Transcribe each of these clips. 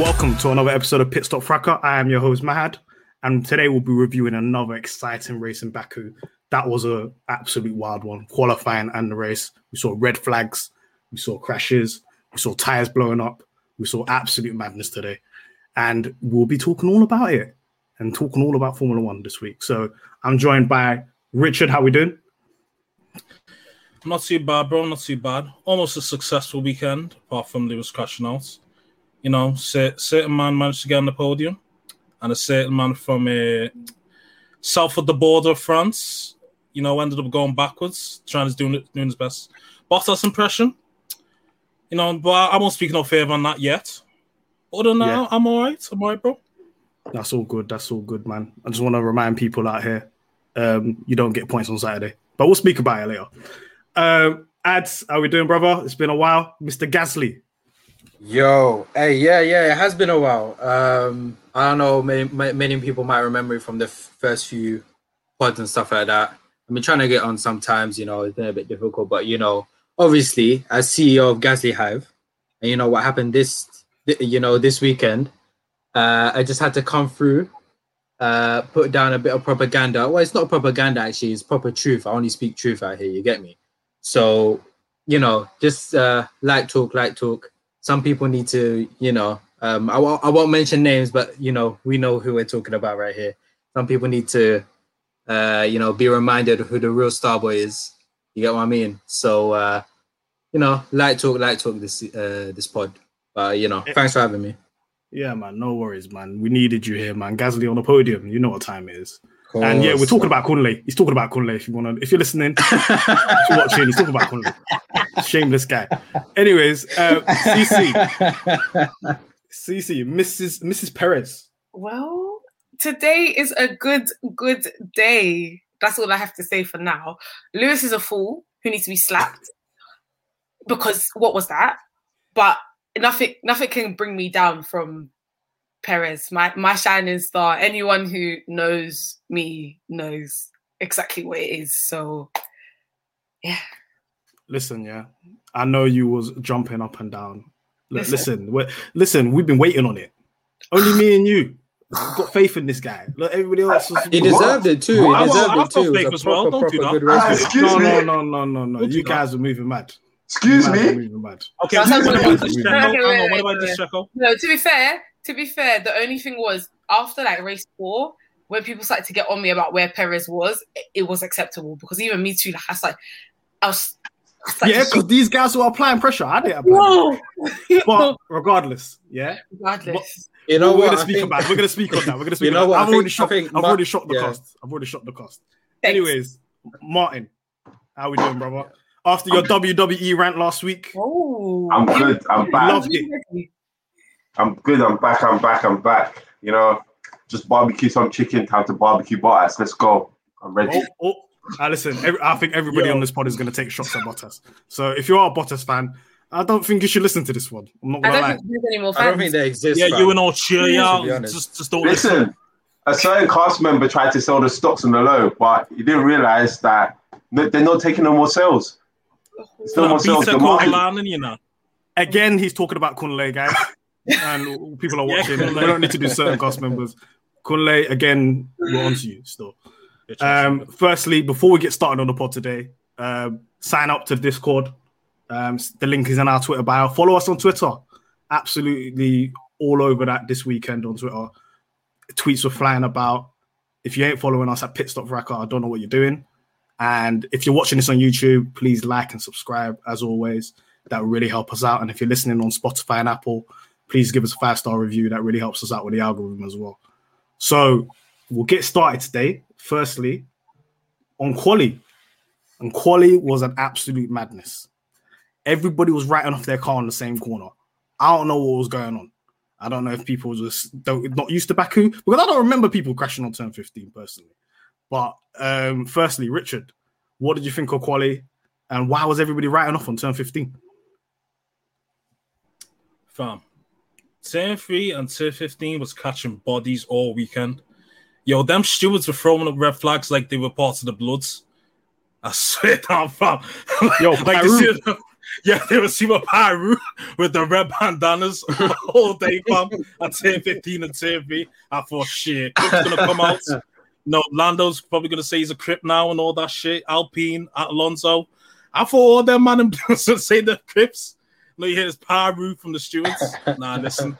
Welcome to another episode of Pit Stop Fracas. I am your host Mahad, and today we'll be reviewing another exciting race in Baku. That was a absolute wild one, qualifying and the race. We saw red flags, we saw crashes, we saw tires blowing up, we saw absolute madness today, and we'll be talking all about it and talking all about Formula One this week. So I'm joined by Richard. How are we doing? Not too bad, bro. Not too bad. Almost a successful weekend, apart from Lewis crashing out. You know, certain man managed to get on the podium, and a certain man from uh, south of the border of France, you know, ended up going backwards, trying to do doing his best. Bottas impression, you know, but I won't speak no favour on that yet. Other than that, I'm all right. I'm all right, bro. That's all good. That's all good, man. I just want to remind people out here, um, you don't get points on Saturday, but we'll speak about it later. Um, ads, how we doing, brother? It's been a while, Mr. Gasly. Yo, hey, yeah, yeah, it has been a while. Um, I don't know, many, ma- many people might remember it from the f- first few pods and stuff like that. I've been trying to get on sometimes, you know, it's been a bit difficult, but you know, obviously, as CEO of Gasly Hive, and you know what happened this, th- you know, this weekend, uh, I just had to come through, uh, put down a bit of propaganda. Well, it's not propaganda actually; it's proper truth. I only speak truth out here. You get me? So, you know, just uh, light talk, light talk some people need to, you know, um, I, won't, I won't mention names, but you know, we know who we're talking about right here. Some people need to, uh, you know, be reminded who the real Starboy is. You get what I mean? So, uh, you know, light talk, light talk this uh, this pod. But you know, thanks for having me. Yeah, man. No worries, man. We needed you here, man. Gasly on the podium. You know what time it is. And yeah, we're talking about Kunle. He's talking about Kunle. If you want to, if you're listening, if you're watching, he's talking about Kunle. Shameless guy. Anyways, uh, CC, CC, Mrs. Mrs. Perez. Well, today is a good, good day. That's all I have to say for now. Lewis is a fool who needs to be slapped because what was that? But nothing, nothing can bring me down from Perez, my my shining star. Anyone who knows me knows exactly what it is. So, yeah. Listen, yeah, I know you was jumping up and down. Look, Listen. listen, we're, listen, we've been waiting on it. Only me and you I've got faith in this guy. Look, everybody else. Was, He deserved it too. He What? deserved I've it too. got It faith was as well. proper, Don't do that. good. Excuse no, me. no, no, no, no, no. You guys are moving mad. Excuse You guys are me. moving mad. Okay, what about this it is. Checo? Okay, Hang wait, on, what wait, about this wait. Checo? No, to be fair, to be fair, the only thing was after like race four, when people started to get on me about where Perez was, it, it was acceptable because even me too, like I was like, I was, I was like, Yeah, because these guys were applying pressure. I didn't apply. whoa. But regardless, yeah, Regardless. You know we're what? gonna I speak think- about. We're gonna speak on that. We're gonna speak. You know on what? I I've already shot. I think I've Ma- already shot the yeah. cost. I've already shot the cost. Thanks. Anyways, Martin, how we doing, brother? After your WWE rant last week, Oh, I'm good. I'm back. Loved it. I'm good. I'm back. I'm back. I'm back. You know, just barbecue some chicken. Time to barbecue Bottas. Let's go. I'm ready. Oh, oh. Uh, listen, every, I think everybody Yo. on this pod is going to take shots at Bottas. So if you are a Bottas fan, I don't think you should listen to this one. I'm not going to don't lie. think there's any more I don't think fans. they exist. Yeah, fam. you and all cheer, Yeah, to yeah. Just, just don't listen. Listen, a certain cast member tried to sell the stocks on the low, but he didn't realize that they're not taking no more sales. It's no more sales. The market, Kovalainen, you know. Again, he's talking about Kunle, guys. And people are watching. Kunle. we don't need to do certain cast members. Kunle, again, we're on to you still. Um, firstly, before we get started on the pod today, um, sign up to Discord. Um, the link is in our Twitter bio. Follow us on Twitter. Absolutely all over that this weekend on Twitter. Tweets were flying about. If you ain't following us at Pit Stop Fracas, I don't know what you're doing. And if you're watching this on YouTube, please like and subscribe as always. That will really help us out. And if you're listening on Spotify and Apple, please give us a five star review. That really helps us out with the algorithm as well. So we'll get started today. Firstly, on quali. And quali was an absolute madness. Everybody was writing off their car on the same corner. I don't know what was going on. I don't know if people just don't not used to Baku because I don't remember people crashing on turn 15 personally. But um, firstly, Richard, what did you think of quali? And why was everybody writing off on turn 15? Fam. Turn 3 and turn 15 was catching bodies all weekend. Yo, them stewards were throwing up red flags like they were part of the Bloods. I swear down, fam. Yo, like see, yeah, they were seeing Piru with the red bandanas all day, fam. At turn 15 and turn 3. I thought, shit, Crip's gonna come out. No, Lando's probably gonna say he's a Crip now and all that shit. Alpine, Alonso. I thought all them man and say the Crips. No, you hear this Piru from the stewards. nah, listen.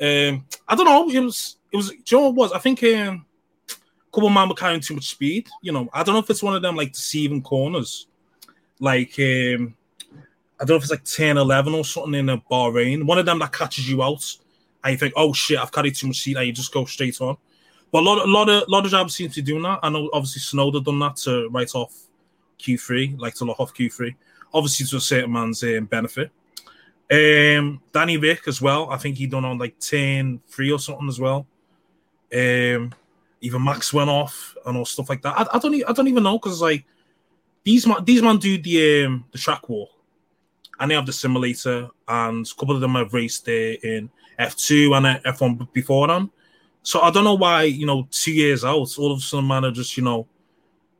Um, I don't know. It was, it was, do you know was? I think um, couple of man were carrying too much speed. You know, I don't know if it's one of them like deceiving corners. Like, um, I don't know if it's like 10, 11 or something in a Bahrain. One of them that catches you out and you think, oh shit, I've carried too much speed, and you just go straight on. But a lot, a lot of, a lot of drivers seem to be doing that. I know, obviously, Tsunoda done that to write off Q3, like to lock off Q3. Obviously, to a certain man's um, benefit. Um, Danny Ric as well. I think he done on like 10 3 or something as well. Um, even Max went off and all stuff like that. I, I don't, I don't even know because like these man, these man do the um, the track walk, and they have the simulator, and a couple of them have raced there in F2 and F1 before them. So I don't know why you know two years out, all of a sudden man are just you know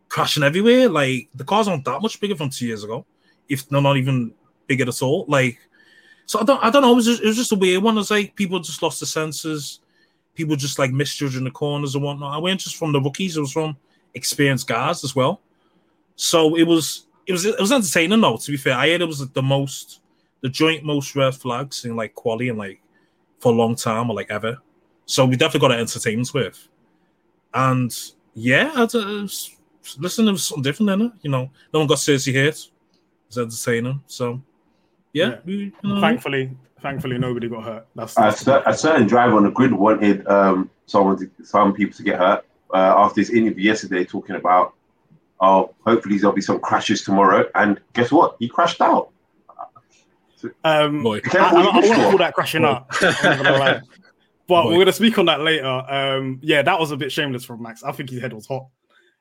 crashing everywhere. Like the cars aren't that much bigger from two years ago, if they're not even bigger at all. Like so I don't I don't know. It was just, it was just a weird one. It's like people just lost the senses. People just like misjudging the corners and whatnot. I went just from the rookies. It was from experienced guys as well. So it was it was it was entertaining though. To be fair, I heard it was the most the joint most red flags in like quality and like for a long time or like ever. So we definitely got an entertainment with. And yeah, I just, listen, it was something different it. You know, no one got seriously hit. It was entertaining. So yeah, Yeah. we- you Thankfully, thankfully nobody got hurt. That's, a, that's cer- a certain driver on the grid wanted um, someone, to, some people to get hurt. Uh, after his interview yesterday, talking about, oh, hopefully there'll be some crashes tomorrow. And guess what? He crashed out. Um, Boy. I, Careful I, I want to call that crashing up. I'm not gonna lie. But Boy. we're gonna speak on that later. Um, yeah, that was a bit shameless from Max. I think his head was hot.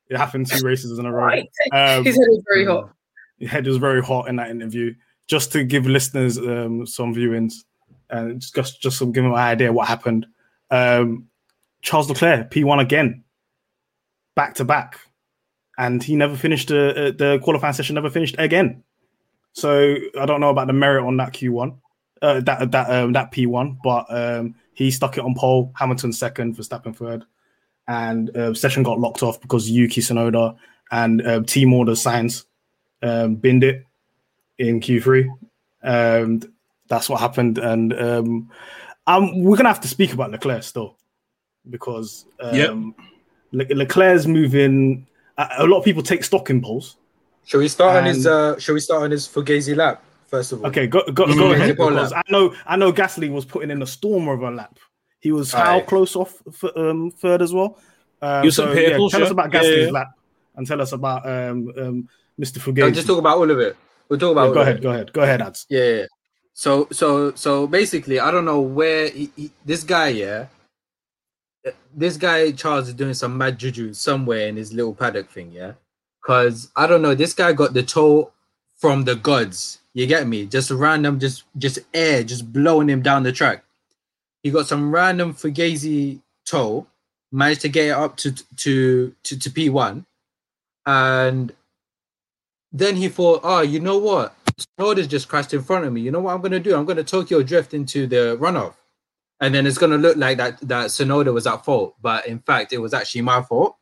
It happened two races in a row. Um, His head was very hot. his head was very hot in that interview. Just to give listeners um, some viewings and just just some give them an idea what happened. Um, Charles Leclerc P1 again, back to back, and he never finished the uh, the qualifying session. Never finished again. So I don't know about the merit on that Q1, uh, that that um, that P1, but um, he stuck it on pole. Hamilton second, Verstappen third, and uh, session got locked off because Yuki Tsunoda and uh, team order Sainz um, binned it in Q3. And that's what happened. And um, um, we're gonna have to speak about Leclerc still because um, Yep. Le- Leclerc's moving. A, a lot of people take stock in poles. Shall we start on his? And- Uh, shall we start on his Fugazi lap first of all? Okay, go go, go mm, ahead because I know I know Gasly was putting in a storm of a lap. He was how Aye. close off for, um, third as well. Um, He was so, yeah, tell us about Yeah, Gasly's yeah, yeah. lap and tell us about um, um, Mr. No, Fugazi. just talk about all of it. We'll talk about. Yeah, go ahead, go ahead, go ahead, ads. Yeah, yeah. So so so basically, I don't know where he, he- this guy. Yeah, this guy Charles is doing some mad juju somewhere in his little paddock thing, yeah. Cause I don't know, this guy got the toe from the gods. You get me? Just random, just just air, just blowing him down the track. He got some random fugazi toe, managed to get it up to to to, to P1, and then he thought, oh, you know what? Tsunoda's just crashed in front of me. You know what I'm gonna do? I'm gonna Tokyo drift into the runoff and then it's going to look like that that Tsunoda was at fault, but in fact, it was actually my fault.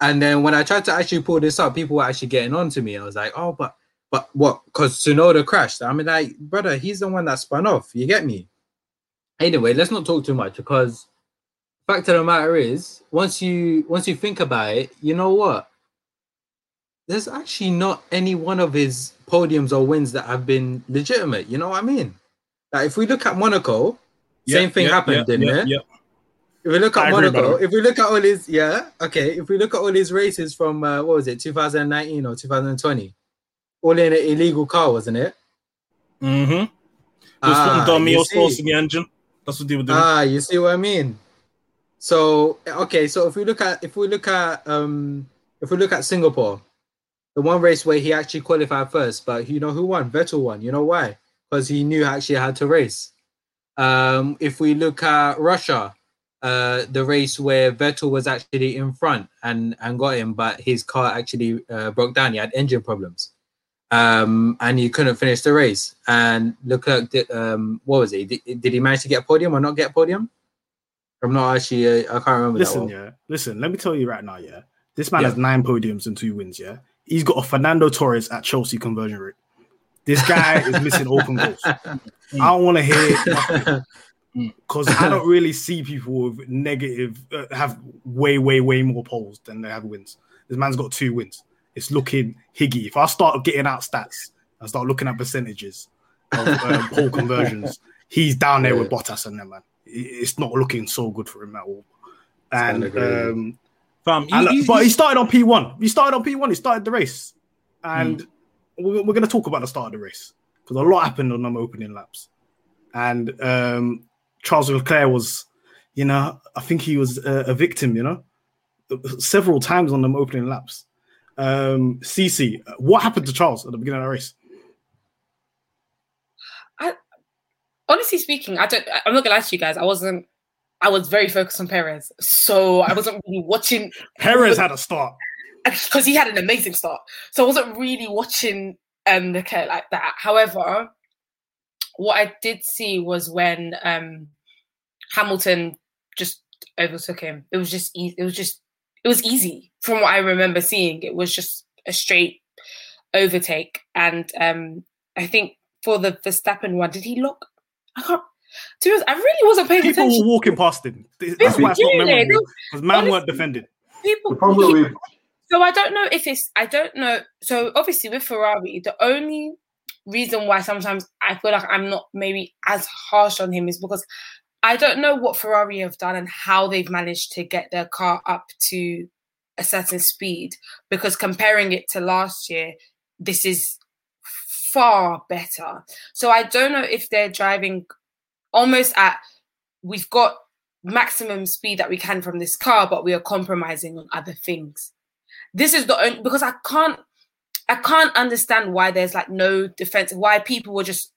And then when I tried to actually pull this up, people were actually getting on to me. I was like, oh, but but what? Because Tsunoda crashed. I mean, like, brother, he's the one that spun off. You get me? Anyway, let's not talk too much because fact of the matter is, once you once you think about it, you know what? There's actually not any one of his podiums or wins that have been legitimate. You know what I mean? Like if we look at Monaco, same thing happened, didn't it? Yeah. If we look at I Monaco, if we look at all his, yeah, okay. If we look at all his races from uh, what was it, 2019 or 2020, all in an illegal car, wasn't it? Mm-hmm. Just Ah, putting you Domio see. in the engine. That's what they were doing. Ah, you see what I mean? So okay, so if we look at if we look at um if we look at Singapore, the one race where he actually qualified first, but you know who won? Vettel won. You know why? Because he knew actually how to race. Um, if we look at Russia, uh, the race where Vettel was actually in front and and got him, but his car actually uh, broke down. He had engine problems, um, and he couldn't finish the race. And Leclerc, did, um, what was he? Did, did he manage to get a podium or not get a podium? I'm not actually. Uh, I can't remember. Listen, yeah. Listen, let me tell you right now, yeah. This man Yeah. has nine podiums and two wins, yeah. He's got a Fernando Torres at Chelsea conversion rate. This guy is missing open goals. I don't want to hear because I don't really see people with negative uh, have way, way, way more poles than they have wins. This man's got two wins. It's looking higgy. If I start getting out stats and start looking at percentages of um, pole conversions, he's down there with Bottas and them, man. It's not looking so good for him at all. And um, Fam, he- and, uh, he- but he he's- started on P1. He started on P1. He started the race. And Hmm. we're, we're going to talk about the start of the race because a lot happened on them opening laps. And um, Charles Leclerc was, you know, I think he was a, a victim, you know, several times on them opening laps. Um, CC, what happened to Charles at the beginning of the race? I, honestly speaking, I don't. I'm not gonna lie to you guys. I wasn't. I was very focused on Perez, so I wasn't really watching Perez had a start. because he had an amazing start. So I wasn't really watching um the cat like that. However, what I did see was when um Hamilton just overtook him. It was just easy. It was just it was easy from what I remember seeing. It was just a straight overtake, and um I think for the Verstappen one, did he look? I can't. To be honest, I really wasn't paying People attention. People were walking past him. That's People why it's not memorable because man weren't Honestly, defended. People, The problem with so I don't know if it's I don't know. So obviously with Ferrari, the only reason why sometimes I feel like I'm not maybe as harsh on him is because I don't know what Ferrari have done and how they've managed to get their car up to a certain speed. Because comparing it to last year, this is far better. So I don't know if they're driving almost at we've got maximum speed that we can from this car, but we are compromising on other things. This is the only because I can't I can't understand why there's like no defense, why people were just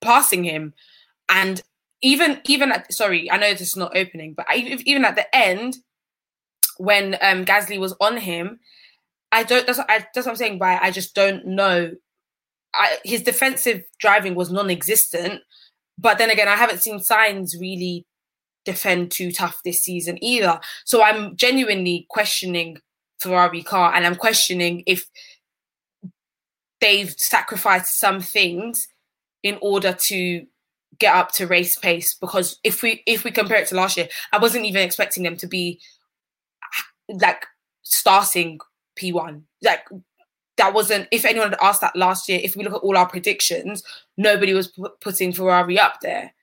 passing him. And even even at sorry, I know this is not opening, but I, even at the end, when um Gasly was on him, I don't that's what, I, that's what I'm saying. By I just don't know. I, his defensive driving was non-existent, but then again, I haven't seen Sainz really defend too tough this season either. So I'm genuinely questioning Ferrari car, and I'm questioning if they've sacrificed some things in order to get up to race pace. Because if we if we compare it to last year, I wasn't even expecting them to be like starting P1. Like that wasn't. If anyone had asked that last year, if we look at all our predictions, nobody was pu- putting Ferrari up there.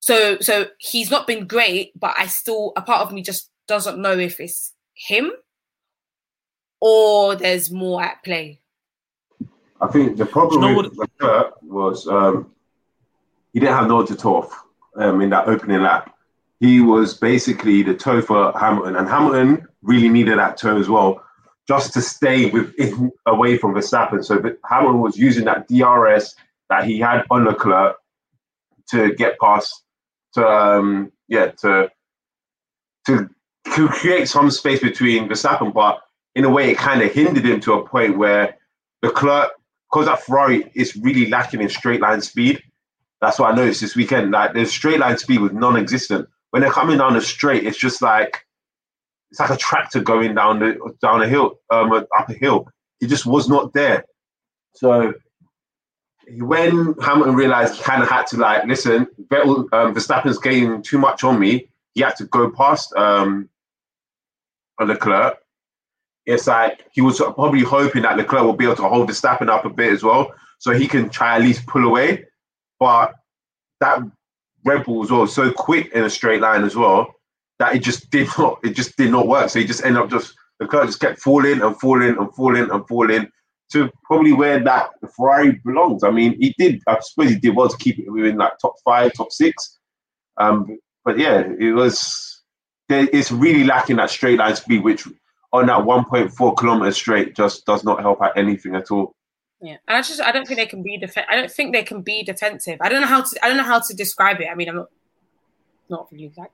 So so he's not been great, but I still a part of me just doesn't know if it's him or there's more at play. I think the problem you know with Leclerc was um, he didn't have no one to talk um, in that opening lap. he was basically the toe for Hamilton, and Hamilton really needed that toe as well, just to stay within away from Verstappen. So Hamilton was using that DRS that he had on Leclerc to get past, to um, yeah, to to create some space between Verstappen, but in a way it kind of hindered him to a point where Leclerc, because that Ferrari is really lacking in straight line speed. That's what I noticed this weekend. Like the straight line speed was non-existent when they're coming down the straight, it's just like it's like a tractor going down the down a hill, um, up a hill. He just was not there. So when Hamilton realized he kind of had to like listen, Vettel, um, Verstappen's getting too much on me. He had to go past um, Leclerc. It's like he was probably hoping that Leclerc will be able to hold Verstappen up a bit as well, so he can try at least pull away. But that Red Bull as well so quick in a straight line as well that it just did not it just did not work. So he just ended up just the car just kept falling and falling and falling and falling to probably where that Ferrari belongs. I mean, he did. I suppose he did well to keep it within like top five, top six. Um, but yeah, it was. It's really lacking that straight line speed, which on that 1.4 kilometer straight just does not help out anything at all. Yeah, and I just I don't think they can be def- I don't think they can be defensive. I don't know how to I don't know how to describe it. I mean, I'm not not really like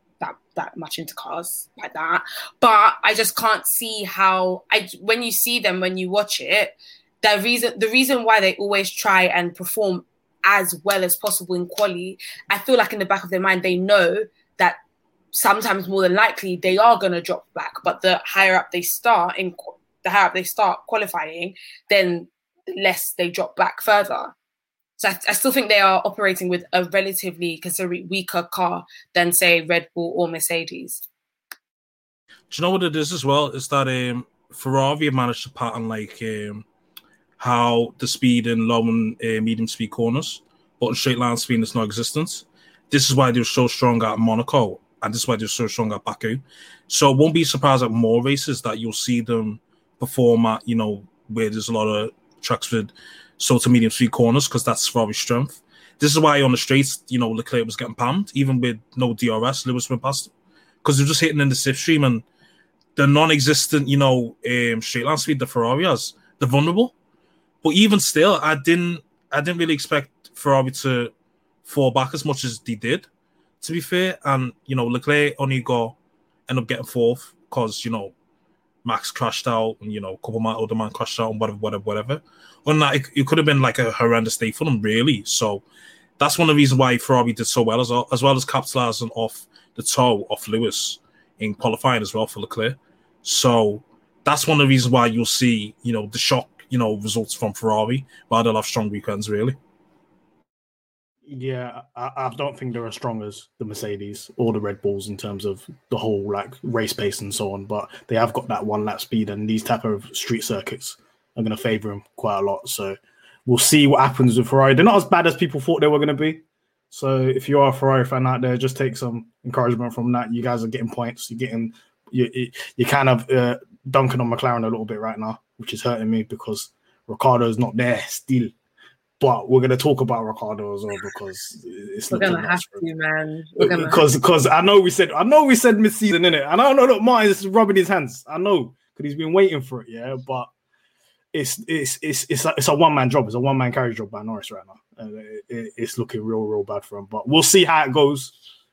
that much into cars like that, but I just can't see how I when you see them when you watch it, the reason the reason why they always try and perform as well as possible in quali, I feel like in the back of their mind they know that sometimes more than likely they are going to drop back, but the higher up they start in the higher up they start qualifying, then less they drop back further. So I, I, still think they are operating with a relatively considerably weaker car than say Red Bull or Mercedes. Do you know what it is as well? Is that um, Ferrari managed to pattern like um, how the speed in low and uh, medium speed corners, but in straight line speed is no existence. This is why they were so strong at Monaco, and this is why they're so strong at Baku. So won't be surprised at more races that you'll see them perform at, you know, where there's a lot of tracks with sort to medium speed corners because that's Ferrari's strength. This is why on the straights, you know, Leclerc was getting pammed, even with no DRS, Lewis went past because they're just hitting in the slipstream and the non-existent, you know, um, straight line speed the Ferrari has, they're vulnerable. But even still, I didn't, I didn't really expect Ferrari to fall back as much as they did. To be fair, and you know, Leclerc only got end up getting fourth because you know Max crashed out, and you know, a couple of my other man crashed out, and whatever, whatever, whatever. On that, it, it, could have been like a horrendous day for them, really. So that's one of the reasons why Ferrari did so well, as well as, well as capitalizing off the toe of Lewis in qualifying as well for Leclerc. So that's one of the reasons why you'll see, you know, the shock, you know, results from Ferrari, while they'll have strong weekends, really. Yeah, I, I, don't think they're as strong as the Mercedes or the Red Bulls in terms of the whole like race pace and so on. But they have got that one lap speed, and these type of street circuits are going to favour them quite a lot. So we'll see what happens with Ferrari. They're not as bad as people thought they were going to be. So if you are a Ferrari fan out there, just take some encouragement from that. You guys are getting points. You're getting you you're kind of uh, dunking on McLaren a little bit right now, which is hurting me because Ricciardo's not there still. But we're gonna talk about Ricciardo as well because it's we're gonna have to, man. Because because I know we said I know we said mid season in it, and I know that Martin's rubbing his hands. I know because he's been waiting for it, yeah. But it's it's it's it's a, it's a one man job. It's a one man carry job by Norris right now, and it, it, it's looking real real bad for him. But we'll see how it goes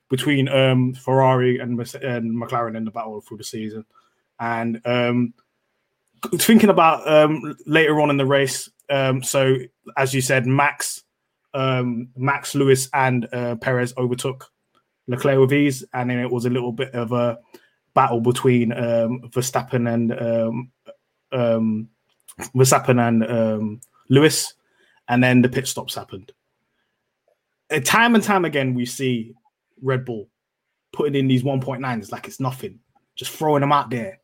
between um Ferrari and, and McLaren in the battle through the season, and um thinking about um later on in the race um, so as you said, Max, um, Max Lewis and uh, Perez overtook Leclerc with ease, and then it was a little bit of a battle between um, Verstappen and um, um, Verstappen and um, Lewis, and then the pit stops happened. And time and time again, we see Red Bull putting in these 1.9s like it's nothing, just throwing them out there,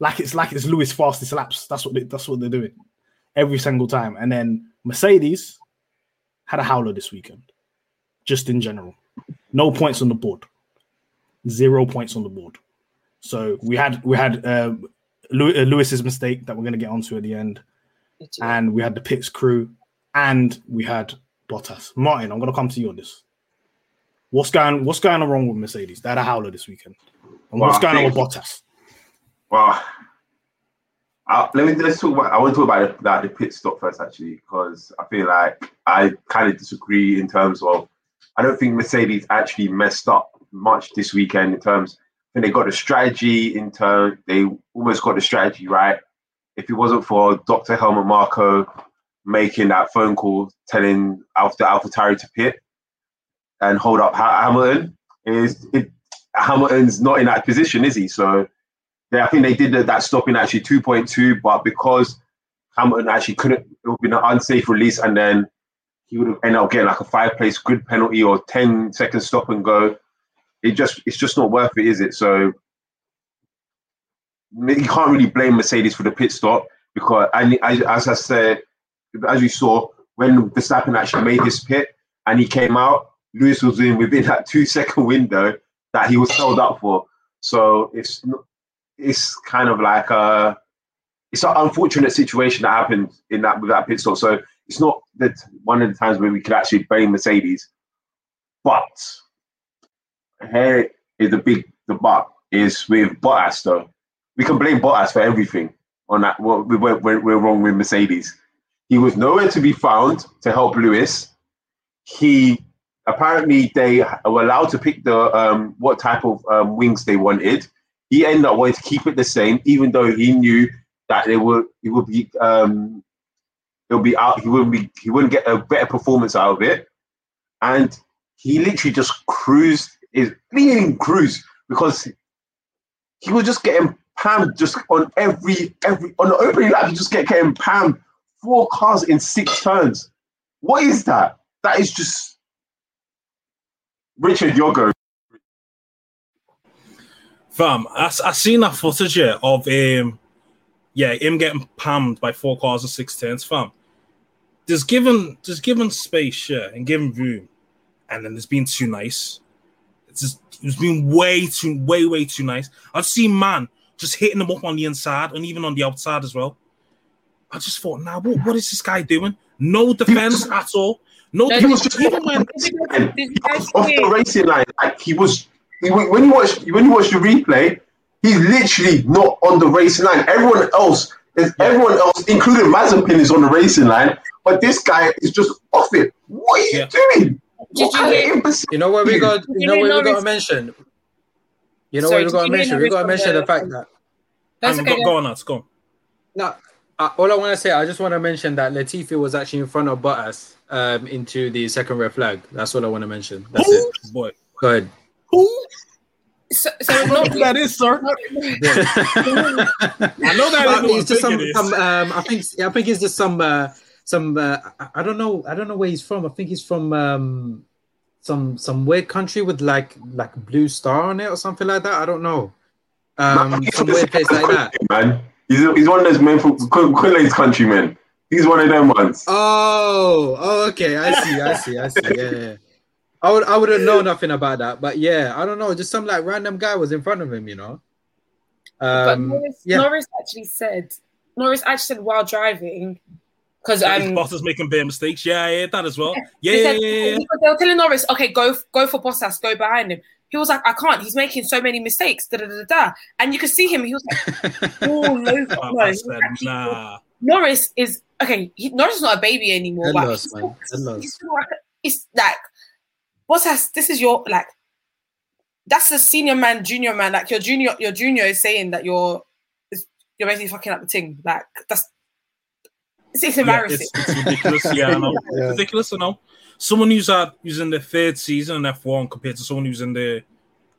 like it's like it's Lewis fastest laps. That's what they, that's what they're doing every single time. And then Mercedes had a howler this weekend, just in general. No points on the board, zero points on the board. So we had we had uh, Lewis's mistake that we're going to get onto at the end, and we had the pits crew, and we had Bottas. Martin, I'm going to come to you on this. What's going What's going on wrong with Mercedes? They had a howler this weekend. And Well, what's I going on with Bottas? Well, uh, let me let's talk about. I want to talk about the, like, the pit stop first, actually, because I feel like I kind of disagree in terms of. I don't think Mercedes actually messed up much this weekend in terms. I think they got the strategy in turn. They almost got the strategy right. If it wasn't for Dr. Helmut Marko making that phone call telling Alpha AlphaTauri to pit and hold up Hamilton, is it, Hamilton's not in that position, is he? So yeah, I think they did that, that stopping actually 2.2, but because Hamilton actually couldn't, it would be an unsafe release, and then he would have ended up getting like a five place grid penalty or 10 second stop and go. It just it's just not worth it, is it? So you can't really blame Mercedes for the pit stop because, and as, I said, as you saw, when Verstappen actually made his pit and he came out, Lewis was in within that two second window that he was held up for. So it's it's kind of like a it's an unfortunate situation that happened in that with that pit stop. So it's not that one of the times where we could actually blame Mercedes. But here is the big the but is with Bottas though. We can blame Bottas for everything on that. What we went we're, we're wrong with Mercedes. He was nowhere to be found to help Lewis. He apparently they were allowed to pick the um, what type of um, wings they wanted. He ended up wanting to keep it the same, even though he knew that they would it would be um, it'll be out. He wouldn't be he wouldn't get a better performance out of it, and he literally just cruised. Is didn't cruise because he was just getting pammed just on every every on the opening lap. He just get getting pammed four cars in six turns. What is that? That is just Richard Yogo. Fam, I, I seen that footage yeah, of um, yeah, him getting pammed by four cars and six turns. Fam, there's given there's given space, yeah, and given room, and then there's been too nice. It's just it's been way too way way too nice. I've seen man just hitting them up on the inside and even on the outside as well. I just thought, now what, what is this guy doing? No defense at all. No, No, He was just even when he was off the racing line. Like he was he, when you watch when you watch the replay, he's literally not on the racing line. Everyone else is everyone else, including Mazepin, is on the racing line, but this guy is just off it. What are you Yeah. doing? Did What you hear- You know what we got? You you know hear what we got to mention? You know Sorry, what we did got to mention? We Norris got to mention the- the fact that That's I'm okay. go, go on, let's go. no. Uh, all I want to say, I just want to mention that Latifi was actually in front of Bottas um, into the second red flag. That's what I want to mention. That's it. Boy, Go ahead. So, so not, that is, sir. I know that But ain't the one it's just some, thinking it is. some um, I think I think it's just some uh, some uh, I- I don't know I don't know where he's from. I think he's from um, some some weird country with like like blue star on it or something like that. I don't know. Um, He's some weird place like that. Man, he's, he's one of those men from Quinlay's countrymen. He's one of them ones. Oh, oh, okay. I see. I see. I see. Yeah, yeah. I would I wouldn't know nothing about that, but yeah, I don't know. Just some like random guy was in front of him, you know. but Um, Norris, yeah. Norris actually said Norris actually said while driving because His um boss is making bare mistakes. Yeah, yeah, that as well. Yeah, they, yeah, said, yeah, yeah. because they were telling Norris, okay, go go for Bottas, go behind him. He was like, I can't. He's making so many mistakes. Da, da, da, da. And you could see him. He was like all over. I, No, I he was said, nah. Norris is okay. He, Norris is not a baby anymore. Head but loss, he's, man. Head loss. he's still like, it's like Bottas. This is your like. That's a senior man, junior man. Like your junior, your junior is saying that you're, is- you're basically fucking up the thing. Like that's, it's, it's Yeah, embarrassing. it's, it's ridiculous. Yeah, I know. Yeah. It's ridiculous. I know. Someone who's at who's in the third season in F1 compared to someone who's in the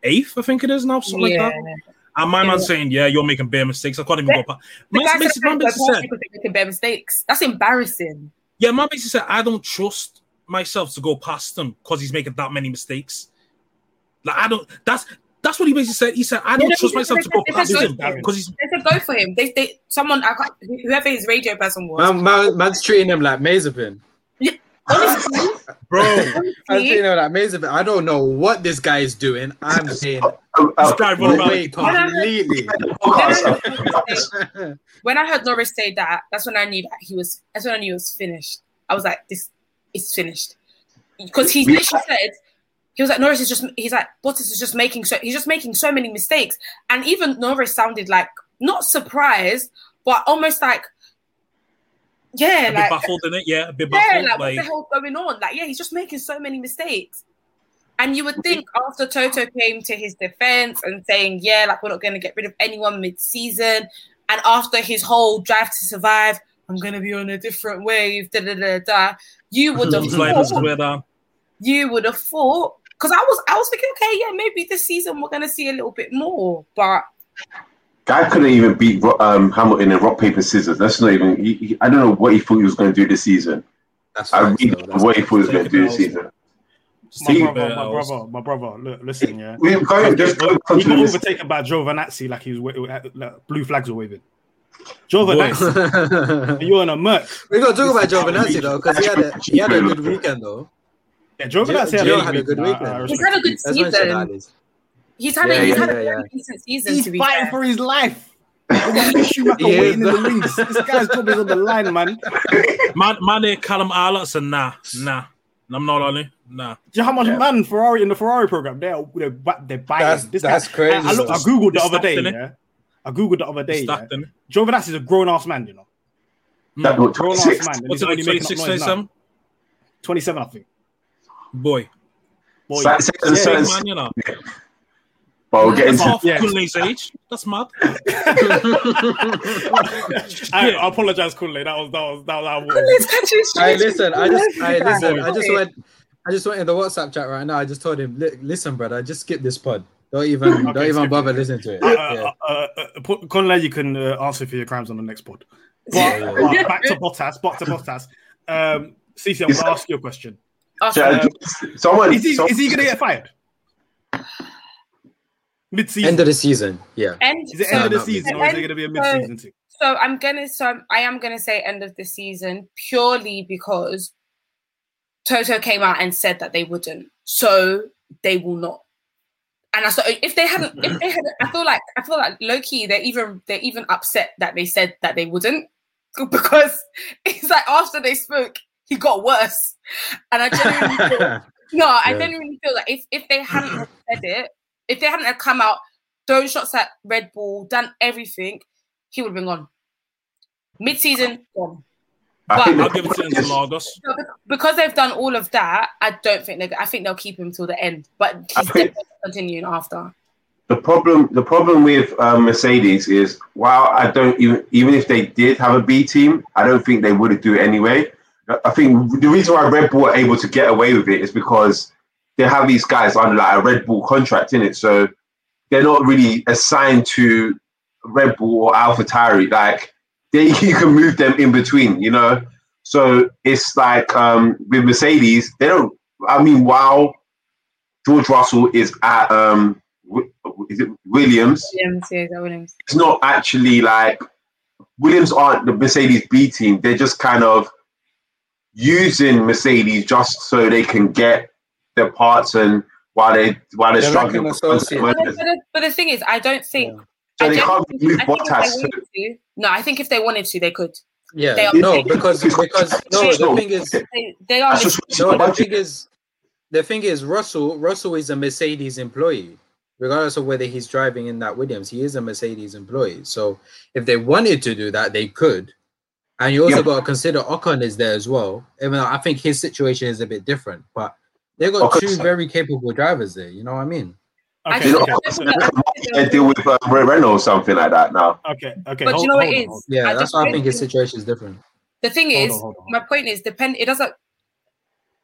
eighth, I think it is now, something yeah. like that. And my Yeah. man's saying, "Yeah, you're making bare mistakes. I can't even Yeah. go past." The Man, guy basically, said man they're basically said, because they're making bad mistakes. That's embarrassing. "Yeah, man basically said I don't trust myself to go past him because he's making that many mistakes. Like I don't. That's that's what he basically said. He said I don't no, trust myself to go past him for him. because he's They said go for him. They, they, someone, I can't, whoever his radio person was. Man, man, man's treating him like Mazepin. honestly, bro. I'm honestly, treating him like Mazepin. I don't know what this guy is doing. I'm saying Uh, uh, This guy run around completely. when I heard Norris say that, that's when I knew that he was. That's when I knew it was finished. I was like, this is finished because he We- literally said, he was like Norris is just he's like Bottas is just making so he's just making so many mistakes, and even Norris sounded like not surprised, but almost like yeah, A like bit baffled in it, yeah, a bit yeah, like, like, what the hell's going on? Like, yeah, he's just making so many mistakes. And you would think after Toto came to his defense and saying, yeah, like we're not going to get rid of anyone mid-season, and after his whole drive to survive, I'm going to be on a different wave. Da da da da. You would have thought, wear you would have thought because I was I was thinking, okay, yeah, maybe this season we're going to see a little bit more, but Guy couldn't even beat um, Hamilton in rock paper scissors. That's not even. He, he, I don't know what he thought he was going to do this season. That's I really don't know what he thought he was going to do this season. Just My See- a brother, bit my brother, my brother. Look, listen, yeah. We go just go He continue got this. overtaken by Giovinazzi like he was like, blue flags were waving. Giovinazzi, you're in a merc. we got to talk about Giovinazzi though, because he had a he had a good weekend though. Yeah, Giovinazzi Gio had, had a good I- I weekend. respect he's had a good Let's mention that, season. He's had Yeah, a he's yeah, had yeah, a very decent season. He's fighting fair. for his life. Mick Schumacher He waiting in the wings. This guy's job is on the line, man. Man, man, they Callum Alonso, nah, nah. I'm not only, nah. Do you know how much man Ferrari in the Ferrari program? They're they're, they're buying. That's- this that's guy, crazy I, I, look, I googled the other day. Yeah, I googled the other day. Yeah. Stacked, innit? Is a grown ass man. You know, hmm. That was grown ass man. What's he's it like, only making 26, 27? Twenty-seven, I think. Boy. Boy, Sa- sa- yeah, sa- Big sa- man, you know. But we'll get That's into half Yeah. Kunle's age. That's mad. I, I apologize, Kunle. That was that was that was. That was Let's I listen. I just, I listen. I just went, I just went in the WhatsApp chat right now. I just told him, listen, brother, just skip this pod. Don't even, Okay, don't even bother listening to it. Uh, Yeah. uh, uh, uh, Conley, you can uh, answer for your crimes on the next pod. But, Yeah, yeah, but back to Bottas, back to Bottas. Um, Cece, I'm going to ask you a question. Awesome. Yeah, someone. Is he, some- is he going to get fired? Mid season? End of the season. Yeah. And Is it so, end of the no, season or is it going to be a mid season thing? so I'm gonna so I am gonna say end of the season purely because Toto came out and said that they wouldn't. So they will not. And I so if they hadn't, if they had, I feel like I feel like low key they're even they're even upset that they said that they wouldn't because it's like after they spoke, he got worse. And I genuinely feel, no, I Yeah. genuinely feel like if if they hadn't said it, if they hadn't come out, thrown shots at Red Bull, done everything, he would have been gone. Mid season, gone. I think I'll give it to problem is- Interlagos. Because they've done all of that, I don't think they. I think they'll keep him till the end, but he's think- definitely continuing after. the problem the problem with um, Mercedes is while I don't even even if they did have a B team, I don't think they would do it anyway. I- I think the reason why Red Bull are able to get away with it is because they have these guys under like a Red Bull contract in it, so they're not really assigned to Red Bull or AlphaTauri. Like they you can move them in between, you know. So it's like um, with Mercedes, they don't. I mean, while George Russell is at um, is it Williams? Williams, yeah, that Williams. It's not actually like Williams aren't the Mercedes B team. They're just kind of using Mercedes just so they can get their parts and while they while they're They're struggling. like with. But, the, but, the, the thing is, I don't think. So I they can't genuinely- move I think if Bottas. they to- wanted to, no, I think if they wanted to, they could. They Yeah. are- No, because because no, the thing is, They, they are. Just no, the thing is, the thing is, Russell Russell is a Mercedes employee, regardless of whether he's driving in that Williams. He is a Mercedes employee. So if they wanted to do that, they could. And you also Yeah. got to consider Ocon is there as well. Even though I think his situation is a bit different, but they've got Ocon's- two very capable drivers there. You know what I mean? I Okay, You know, okay, just- they deal with um, Renault or something like that now. okay, okay. But hold- you know what hold it on, is? hold Yeah, I that's why I think his situation is different. The thing Hold is, on, hold on, my point is, depend. It doesn't.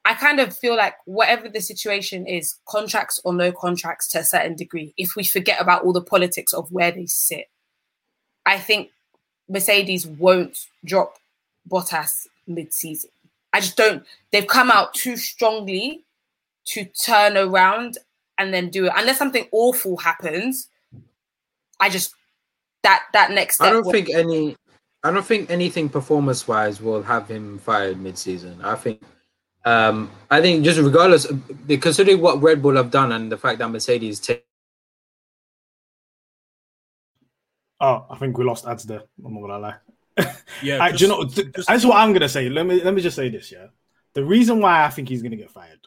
I kind of feel like whatever the situation is, contracts or no contracts to a certain degree, if we forget about all the politics of where they sit, I think Mercedes won't drop Bottas mid-season. I just don't. They've come out too strongly to turn around and then do it unless something awful happens. I just that that next step. I don't think any. I don't think anything performance wise will have him fired mid season. I think. Um, I think just regardless, considering what Red Bull have done and the fact that Mercedes take Oh, I think we lost ads there. I'm not gonna lie. Yeah, I, do you just- know, th- just- that's what I'm gonna say. Let me let me just say this. Yeah, the reason why I think he's gonna get fired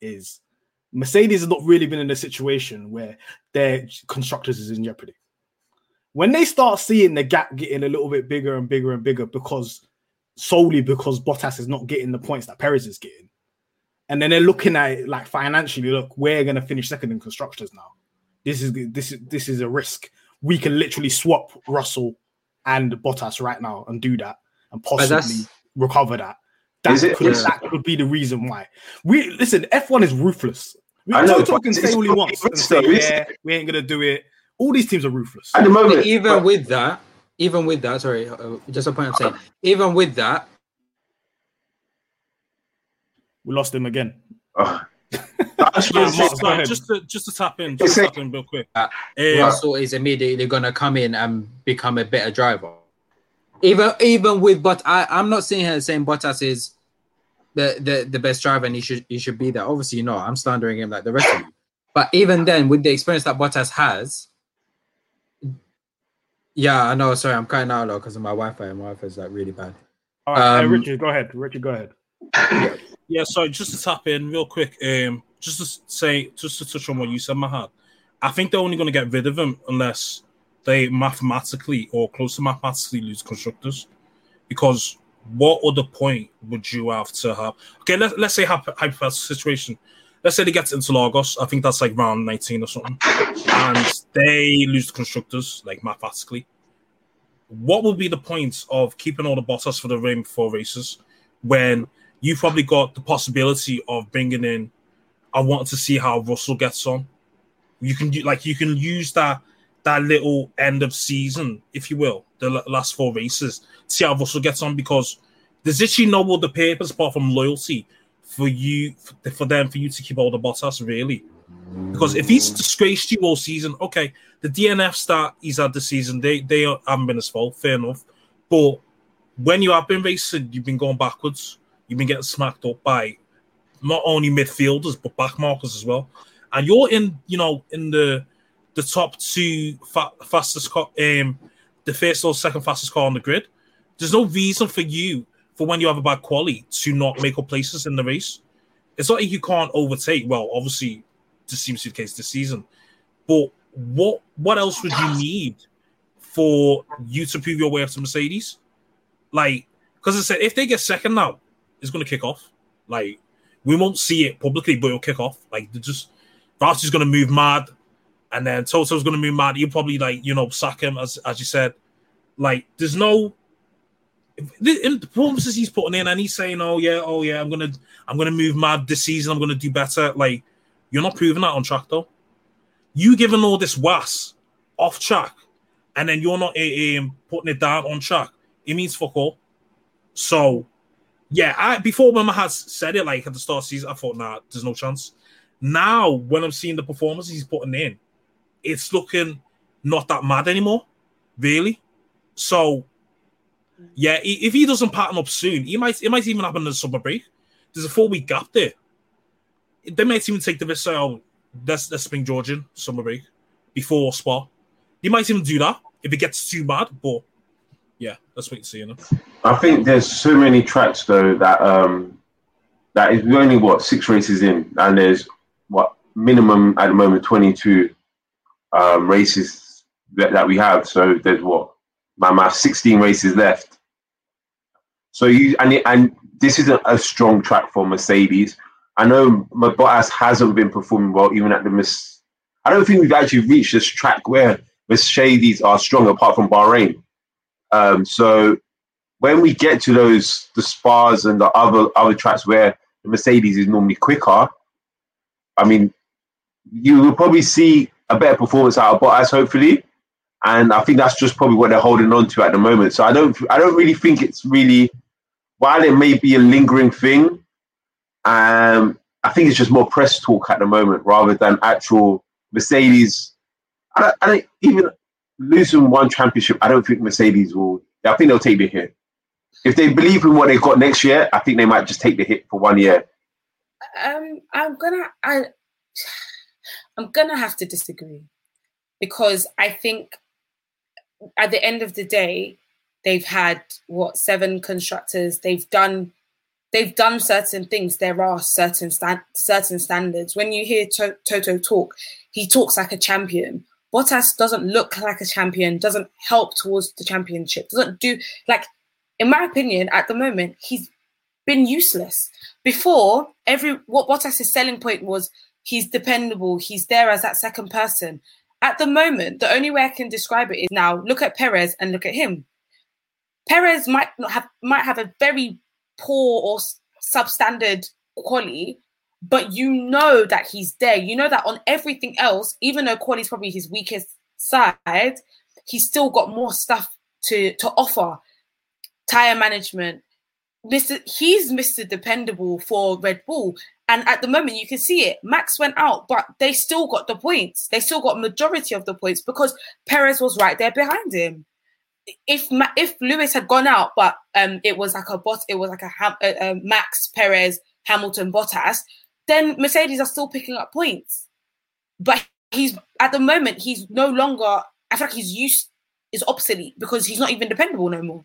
is Mercedes has not really been in a situation where their constructors is in jeopardy. When they start seeing the gap getting a little bit bigger and bigger and bigger because solely because Bottas is not getting the points that Perez is getting, and then they're looking at it like financially, look, we're going to finish second in constructors now. This is this is this is a risk. We can literally swap Russell and Bottas right now and do that and possibly recover that. That it- could, is- that could be the reason why. We listen. F1 is ruthless. We I know, Toto but can say all he wants and say, yeah, we ain't gonna do it. All these teams are ruthless. At the moment, even but- with that, even with that, sorry, uh, just a point I'm saying, even with that, We lost him again. uh, just Yeah, wanna Mark, Mark, sorry, just to just to tap in, just to tap in real quick. Uh, Um, Russell is immediately going to come in and become a better driver. Even even with, but I I'm not sitting here saying Bottas is the, the the best driver and he should he should be there. Obviously, you know, I'm slandering him like the rest of you. But even then, with the experience that Bottas has, yeah, I know. Sorry, I'm cutting out a lot because of my Wi-Fi. and My Wi-Fi is like really bad. All right, uh, Um, Richard, go ahead. Richard, go ahead. Yeah, sorry, just to tap in real quick, um, just to say, just to touch on what you said, Mahad. I think they're only going to get rid of him unless they mathematically or close to mathematically lose constructors. Because what other point would you have to have? Okay, let, let's say hypothetical situation. Let's say they get into Lagos. I think that's like round 19 or something. And they lose the constructors, like mathematically. What would be the point of keeping all the Bottas for the ring for races when you've probably got the possibility of bringing in. I want to see how Russell gets on. You can do like you can use that that little end of season, if you will, the l- last four races, see how Russell gets on because there's actually no other purpose apart from loyalty for you for, them for you to keep all the Bottas really. Because if he's disgraced you all season, okay, the DNFs that he's had this season, they they haven't been his fault, fair enough. But when you have been racing, you've been going backwards. You've been getting smacked up by not only midfielders but backmarkers as well. And you're in, you know, in the the top two fa- fastest car, um, the first or second fastest car on the grid. There's no reason for you for when you have a bad quality to not make up places in the race. It's not like you can't overtake. Well, obviously, this seems to be the case this season. But what what else would you need for you to prove your way up to Mercedes? Like, because I said if they get second now, it's going to kick off. Like, we won't see it publicly, but it'll kick off. Like, they're just going to move mad, and then Toto's going to be mad. You'll probably like you know sack him as as you said. Like, there's no the, in the performances he's putting in, and he's saying, "Oh yeah, oh yeah, I'm gonna I'm gonna move mad this season. I'm gonna do better." Like, you're not proving that on track though. You giving all this was off track, and then you're not um, putting it down on track. It means fuck all. So, yeah, I before Mama has said it like at the start of the season, I thought, nah, there's no chance. Now, when I'm seeing the performances he's putting in, it's looking not that mad anymore, really. So, yeah, if he doesn't pattern up soon, he might it might even happen in the summer break. There's a four week gap there. They might even take the risk, oh, let's let's bring George in summer break before Spa. They might even do that if it gets too bad, but yeah, let's wait and see. You know? I think there's so many tracks though that um that is only what six races in, and there's what minimum at the moment 22 um, races that, that we have. So there's what my math 16 races left. So you and and this isn't a strong track for Mercedes. I know Bottas hasn't been performing well even at the Miss. I don't think we've actually reached this track where Mercedes are strong apart from Bahrain. Um, so when we get to those the spas and the other other tracks where the Mercedes is normally quicker, I mean, you will probably see a better performance out of Bottas, hopefully, and I think that's just probably what they're holding on to at the moment. So I don't, I don't really think it's really, while it may be a lingering thing, um, I think it's just more press talk at the moment rather than actual Mercedes. I don't, I don't even losing one championship. I don't think Mercedes will. I think they'll take the hit. If they believe in what they've got next year, I think they might just take the hit for one year. Um, I'm gonna I I'm gonna have to disagree because I think at the end of the day, they've had what seven constructors. They've done they've done certain things. There are certain certain standards. When you hear to- Toto talk, he talks like a champion. Bottas doesn't look like a champion. Doesn't help towards the championship. Doesn't do like, in my opinion, at the moment he's been useless. Before every what Bottas's selling point was he's dependable. He's there as that second person. At the moment, the only way I can describe it is now look at Perez and look at him. Perez might not have might have a very poor or substandard quality, but you know that he's there. You know that on everything else, even though quality is probably his weakest side, he's still got more stuff to to offer. Tire management, Mr. He's Mr. Dependable for Red Bull. And at the moment, you can see it. Max went out, but they still got the points. They still got majority of the points because Perez was right there behind him. If if Lewis had gone out, but um, it was like a bot, it was like a, a, a Max Perez Hamilton Bottas, then Mercedes are still picking up points. But he's at the moment he's no longer. I feel like his use is obsolete because he's not even dependable no more.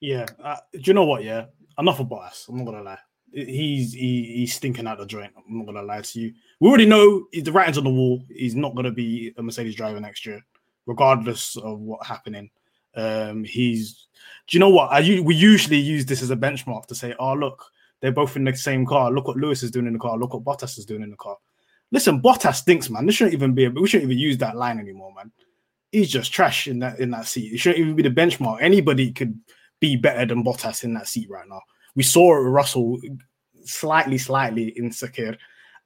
Yeah, uh, do you know what? Yeah, enough of Bottas. I'm not gonna lie. He's he, he's stinking out the joint. I'm not gonna lie to you. We already know the writing's on the wall. He's not gonna be a Mercedes driver next year, regardless of what happening. Um, he's. Do you know what? I we usually use this as a benchmark to say, oh look, they're both in the same car. Look what Lewis is doing in the car. Look what Bottas is doing in the car. Listen, Bottas stinks, man. This shouldn't even be. We shouldn't even use that line anymore, man. He's just trash in that in that seat. It shouldn't even be the benchmark. Anybody could be better than Bottas in that seat right now. We saw Russell slightly, slightly insecure.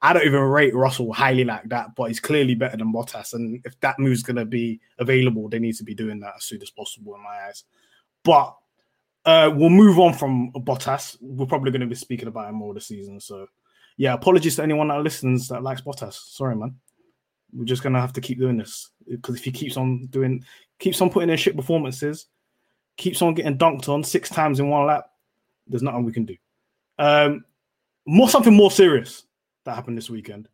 I don't even rate Russell highly like that, but he's clearly better than Bottas. And if that move's going to be available, they need to be doing that as soon as possible, in my eyes. But uh, we'll move on from Bottas. We're probably going to be speaking about him more this season. So, yeah, apologies to anyone that listens that likes Bottas. Sorry, man. We're just going to have to keep doing this because if he keeps on doing, keeps on putting in shit performances, keeps on getting dunked on six times in one lap, there's nothing we can do. Um, more something more serious that happened this weekend.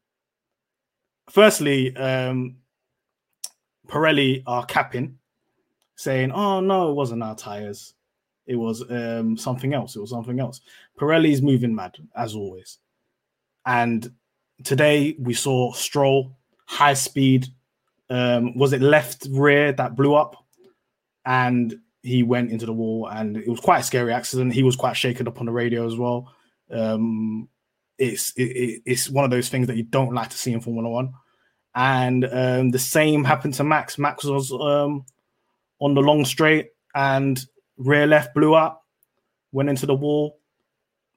Firstly, um, Pirelli are capping, saying, "Oh no, it wasn't our tires. It was um, something else. It was something else." Pirelli's moving mad as always, and today we saw Stroll high speed. Um, was it left rear that blew up? And he went into the wall and it was quite a scary accident. He was quite shaken up on the radio as well. Um, it's it, it's one of those things that you don't like to see in Formula One. And um, the same happened to Max. Max was um, on the long straight and rear left blew up, went into the wall.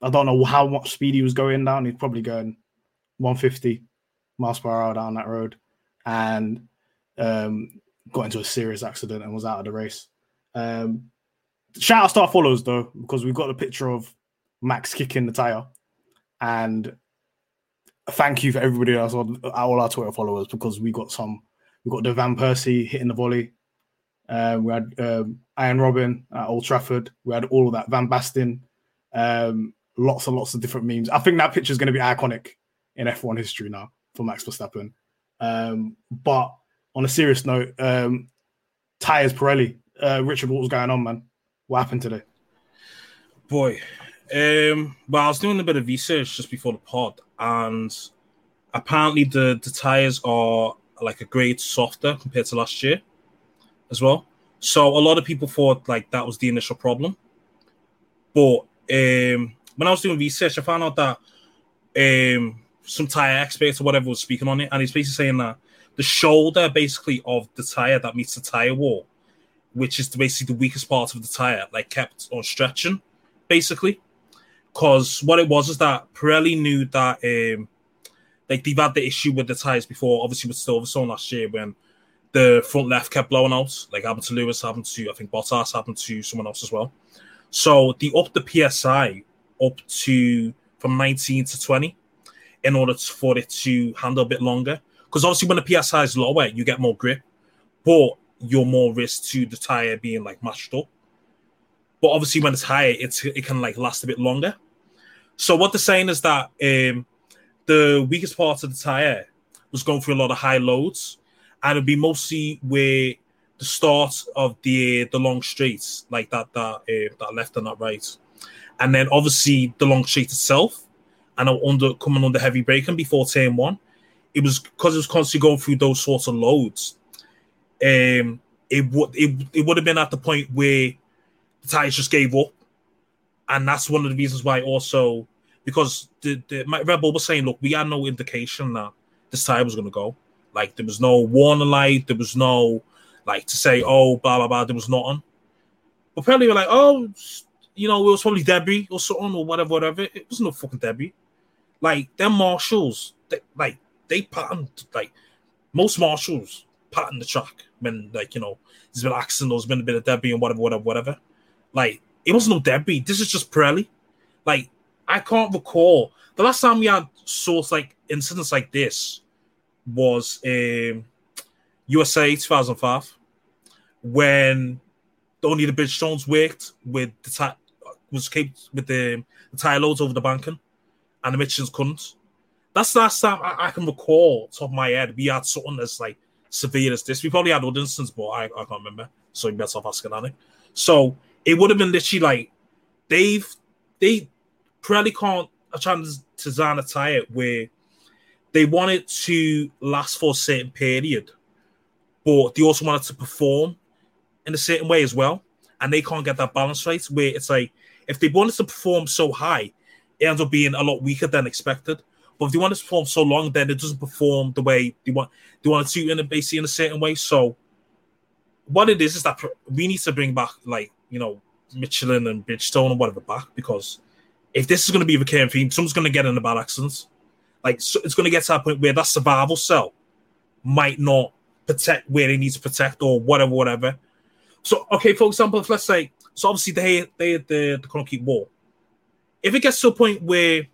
I don't know how much speed he was going down. He's probably going 150 miles per hour down that road and um, got into a serious accident and was out of the race. Um, shout out Star follows though, because we've got a picture of Max kicking the tire. And thank you for everybody else on all our Twitter followers because we got some. We got the Van Persie hitting the volley. Uh, we had um, Arjen Robben at Old Trafford. We had all of that. Van Basten. Um, lots and lots of different memes. I think that picture is going to be iconic in F1 history now for Max Verstappen. Um, but on a serious note, um, tires Pirelli uh, Richard, what was going on, man? What happened today? Boy, um, well, I was doing a bit of research just before the pod, and apparently the the tires are like a grade softer compared to last year, as well. So a lot of people thought like that was the initial problem, but um, when I was doing research, I found out that um, some tire experts or whatever was speaking on it, and he's basically saying that the shoulder basically of the tire that meets the tire wall which is basically the weakest part of the tire, like kept on stretching, basically. Because what it was is that Pirelli knew that um, like they've had the issue with the tires before, obviously with Silverstone last year when the front left kept blowing out, like happened to Lewis, happened to I think Bottas, happened to someone else as well. So they upped the PSI up to from 19 to 20 in order for it to handle a bit longer. Because obviously when the PSI is lower, you get more grip. But you're more risk to the tire being like mashed up. But obviously, when it's higher, it's it can like last a bit longer. So what they're saying is that um, the weakest part of the tire was going through a lot of high loads, and it'd be mostly where the start of the the long straights, like that that uh, that left and that right, and then obviously the long straight itself, and under coming under heavy braking before turn one, it was because it was constantly going through those sorts of loads. Um, it would it, it would have been at the point where the tires just gave up, and that's one of the reasons why also because the, the my Red Bull was saying, look, we had no indication that this tire was going to go. Like there was no warning light, there was no like to say, oh, blah blah blah. There was nothing. But apparently, we're like, oh, you know, it was probably Debbie or something or whatever, whatever. It was no fucking Debbie. Like them marshals, they, like they patterned like most marshals pattern the track when like you know there's been accident, there's been a bit of debris and whatever, whatever, whatever. Like it was no debris. This is just Pirelli. Like I can't recall the last time we had source like incidents like this was um USA 2005 when only the Bridgestones worked with the tire was kept with the, the tire loads over the banking and the Michelin's couldn't. That's the last time I, I, can recall top of my head we had something as like severe as this. We probably had other instances, but I, I can't remember. So you better off asking Annie. So it would have been literally like they've they probably can't are to design a tire where they want it to last for a certain period, but they also want it to perform in a certain way as well. And they can't get that balance right where it's like if they want it to perform so high, it ends up being a lot weaker than expected. But if they want to perform so long, then it doesn't perform the way they want they want to in a basically in a certain way. So what it is is that we need to bring back like you know Michelin and Bridgestone and whatever back because if this is going to be a recurring theme, someone's going to get in a bad accident. Like so it's going to get to that point where that survival cell might not protect where they need to protect or whatever, whatever. So okay, for example, if let's say so obviously they they the the concrete wall. If it gets to a point where,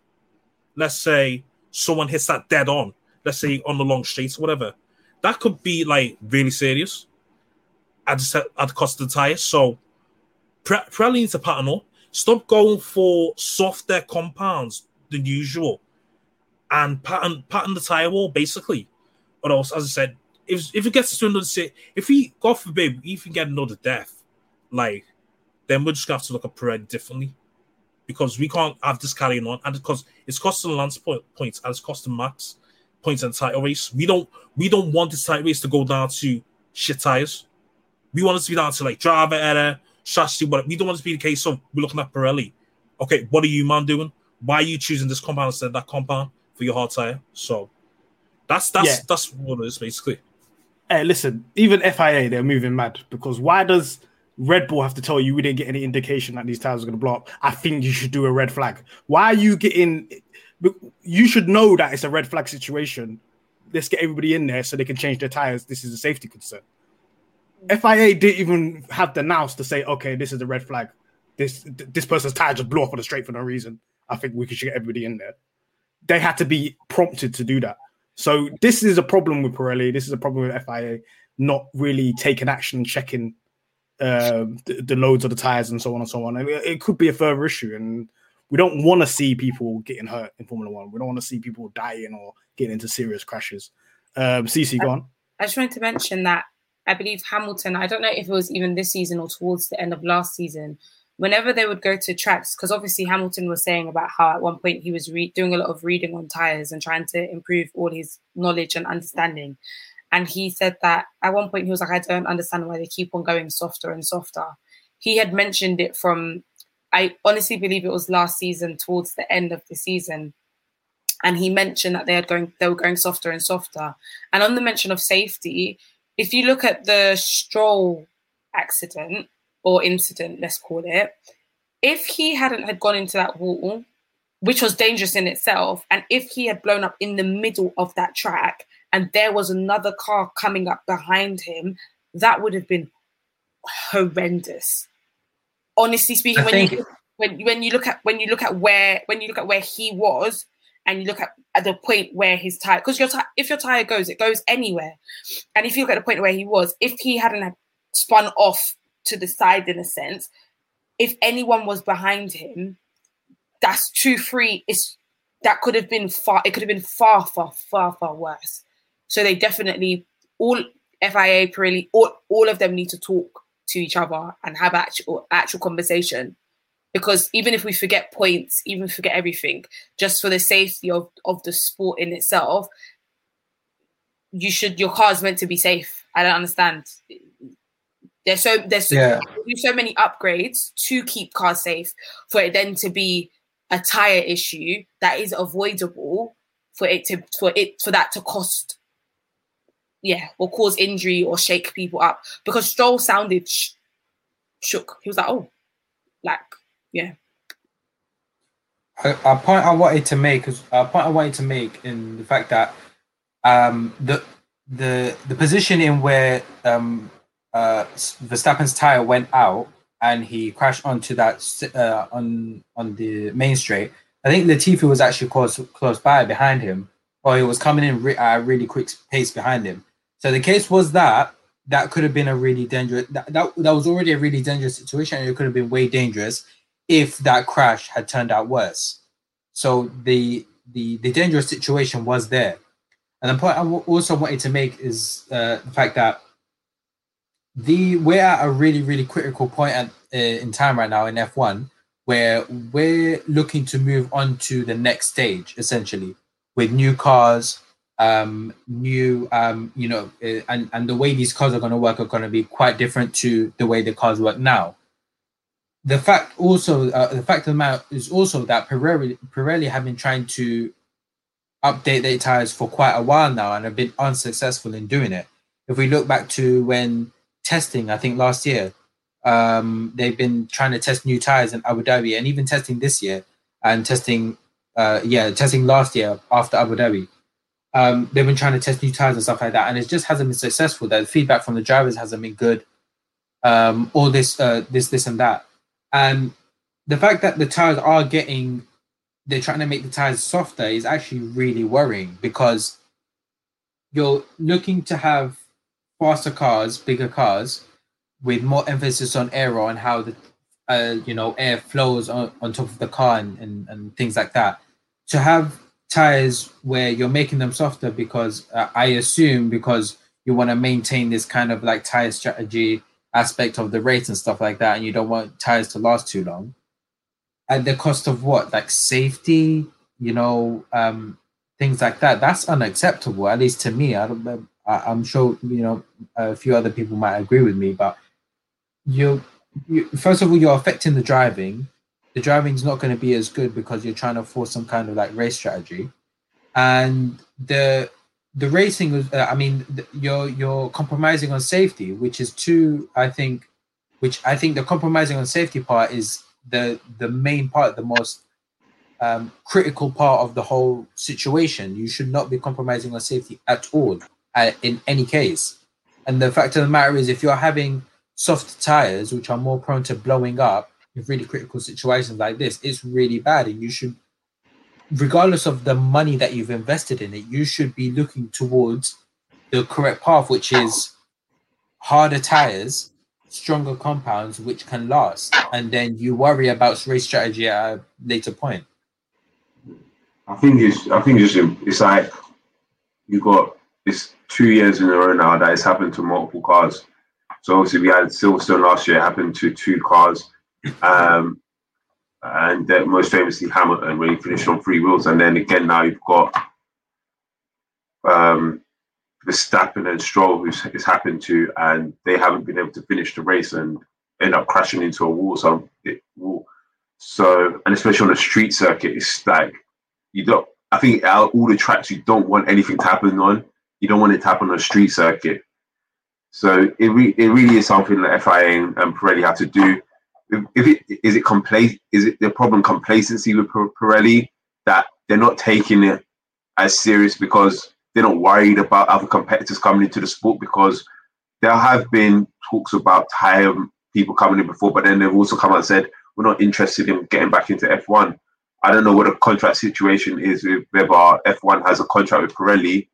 let's say, someone hits that dead on, let's say on the long streets, whatever, that could be like really serious at the, at the cost of the tire. So Pirelli needs to pattern up. Stop going for softer compounds than usual, and pattern pattern the tire wall basically. Or else, as I said, if if it gets to another say, if we God forbid, even get another death, like then we're just gonna have to look at Pirelli differently because we can't have this carrying on, and because it's costing Lance point, points and it's costing Max points in the title race. We don't we don't want this title race to go down to shit tires. We want it to be down to like driver error, chassis. But we don't want it to be the case of we're looking at Pirelli. Okay, what are you man doing? Why are you choosing this compound instead of that compound for your hard tire? So that's that's yeah. that's what it is basically. Hey, listen, even FIA they're moving mad because why does Red Bull have to tell you we didn't get any indication that these tires are going to blow up. I think you should do a red flag. Why are you getting? You should know that it's a red flag situation. Let's get everybody in there so they can change their tires. This is a safety concern. FIA didn't even have the nous to say, okay, this is a red flag. This this person's tire just blew off on the straight for no reason. I think we should get everybody in there. They had to be prompted to do that. So this is a problem with Pirelli. This is a problem with FIA not really taking action, checking uh, the, the, loads of the tires and so on and so on. It could be a further issue, and we don't want to see people getting hurt in Formula One. We don't want to see people dying or getting into serious crashes. Um, CC, go on. I just wanted to mention that I believe Hamilton. I don't know if it was even this season or towards the end of last season. Whenever they would go to tracks, because obviously Hamilton was saying about how at one point he was re- doing a lot of reading on tires and trying to improve all his knowledge and understanding. And he said that at one point he was like, I don't understand why they keep on going softer and softer. He had mentioned it from, I honestly believe it was last season towards the end of the season. And he mentioned that they had going they were going softer and softer. And on the mention of safety, if you look at the Stroll accident or incident, let's call it, if he hadn't had gone into that wall, which was dangerous in itself, and if he had blown up in the middle of that track, and there was another car coming up behind him, that would have been horrendous. Honestly speaking, when think... you when when you look at when you look at where when you look at where he was and you look at, at the point where his tire because your tire if your tire goes it goes anywhere and if you look at the point where he was if he hadn't spun off to the side in a sense if anyone was behind him that's two three is that could have been far it could have been far far far far worse so they definitely all FIA, Pirelli, all, all of them need to talk to each other and have actual actual conversation because even if we forget points, even forget everything, just for the safety of of the sport in itself, you should your car is meant to be safe. I don't understand. There's so there's so, Yeah. so many upgrades to keep cars safe for it then to be a tire issue that is avoidable for it to for it for that to cost yeah or cause injury or shake people up because Stroll sounded sh- shook. He was like, oh, like yeah. a, a point I wanted to make is a point I wanted to make in the fact that um, the the the position in where um, uh, Verstappen's tire went out and he crashed onto that uh, on on the main straight. I think Latifi was actually close close by behind him, or he was coming in re- at a really quick pace behind him. So the case was that that could have been a really dangerous. That, that, that was already a really dangerous situation, and it could have been way dangerous if that crash had turned out worse. So the the the dangerous situation was there. And the point I w- also wanted to make is uh, the fact that the we're at a really really critical point at, uh, in time right now in F1 where we're looking to move on to the next stage essentially with new cars um new um you know uh, and and the way these cars are going to work are going to be quite different to the way the cars work now the fact also uh, the fact of the matter is also that Pirelli, Pirelli have been trying to update their tires for quite a while now and have been unsuccessful in doing it. If we look back to when testing, I think last year, um, they've been trying to test new tires in Abu Dhabi and even testing this year and testing, uh, yeah, testing last year after Abu Dhabi. Um, they've been trying to test new tires and stuff like that, and it just hasn't been successful. The feedback from the drivers hasn't been good. Um, all this, uh, this, this, and that, and the fact that the tires are getting they're trying to make the tires softer is actually really worrying because you're looking to have faster cars, bigger cars, with more emphasis on aero and how the uh, you know air flows on, on top of the car and, and, and things like that. To have tires where you're making them softer because uh, I assume because you want to maintain this kind of like tire strategy aspect of the race and stuff like that, and you don't want tires to last too long. At the cost of what? Like safety you know um things like that. That's unacceptable at least to me. I don't know I- i'm sure you know a few other people might agree with me but you, you first of all you're affecting the driving the driving's not going to be as good because you're trying to force some kind of like race strategy. And the the racing was uh, i mean th- you're you're compromising on safety which is too i think which i think the compromising on safety part is the the main part the most um, critical part of the whole situation. You should not be compromising on safety at all uh, in any case. And the fact of the matter is if you're having soft tires which are more prone to blowing up in really critical situations like this it's really bad. And you should regardless of the money that you've invested in it you should be looking towards the correct path which is harder tires stronger compounds which can last. And then you worry about race strategy at a later point. I think it's I think it's it's like you got it's two years in a row now that it's happened to multiple cars. So obviously we had Silverstone last year it happened to two cars, um, and then most famously Hamilton when he finished on three wheels, and then again now you've got um, Verstappen and Stroll who's it's happened to, and they haven't been able to finish the race and end up crashing into a wall. So it wall. So and especially on a street circuit, it's like you don't. I think out all the tracks you don't want anything to happen on. You don't want it to happen on a street circuit. So it re- it really is something that FIA and, and Pirelli have to do. If, it is it compla- is it the problem complacency with Pir- Pirelli that they're not taking it as serious because they're not worried about other competitors coming into the sport because there have been talks about tire people coming in before, but then they've also come out and said we're not interested in getting back into F1. I don't know what the contract situation is with whether F1 has a contract with Pirelli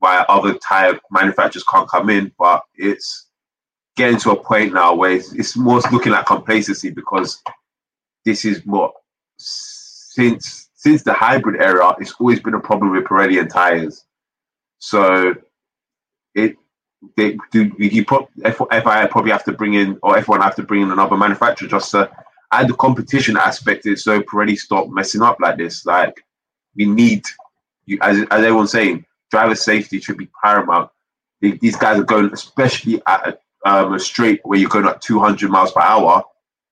why other tire manufacturers can't come in, but it's getting to a point now where it's, it's more looking like complacency because this is what since since the hybrid era, it's always been a problem with Pirelli and tires. So it they do you F, FIA probably have to bring in or F1 have to bring in another manufacturer just to add the competition aspect is so Pirelli stop messing up like this. Like we need you as as everyone's saying, driver safety should be paramount. These guys are going, especially at a, um, a straight where you're going at 200 miles per hour.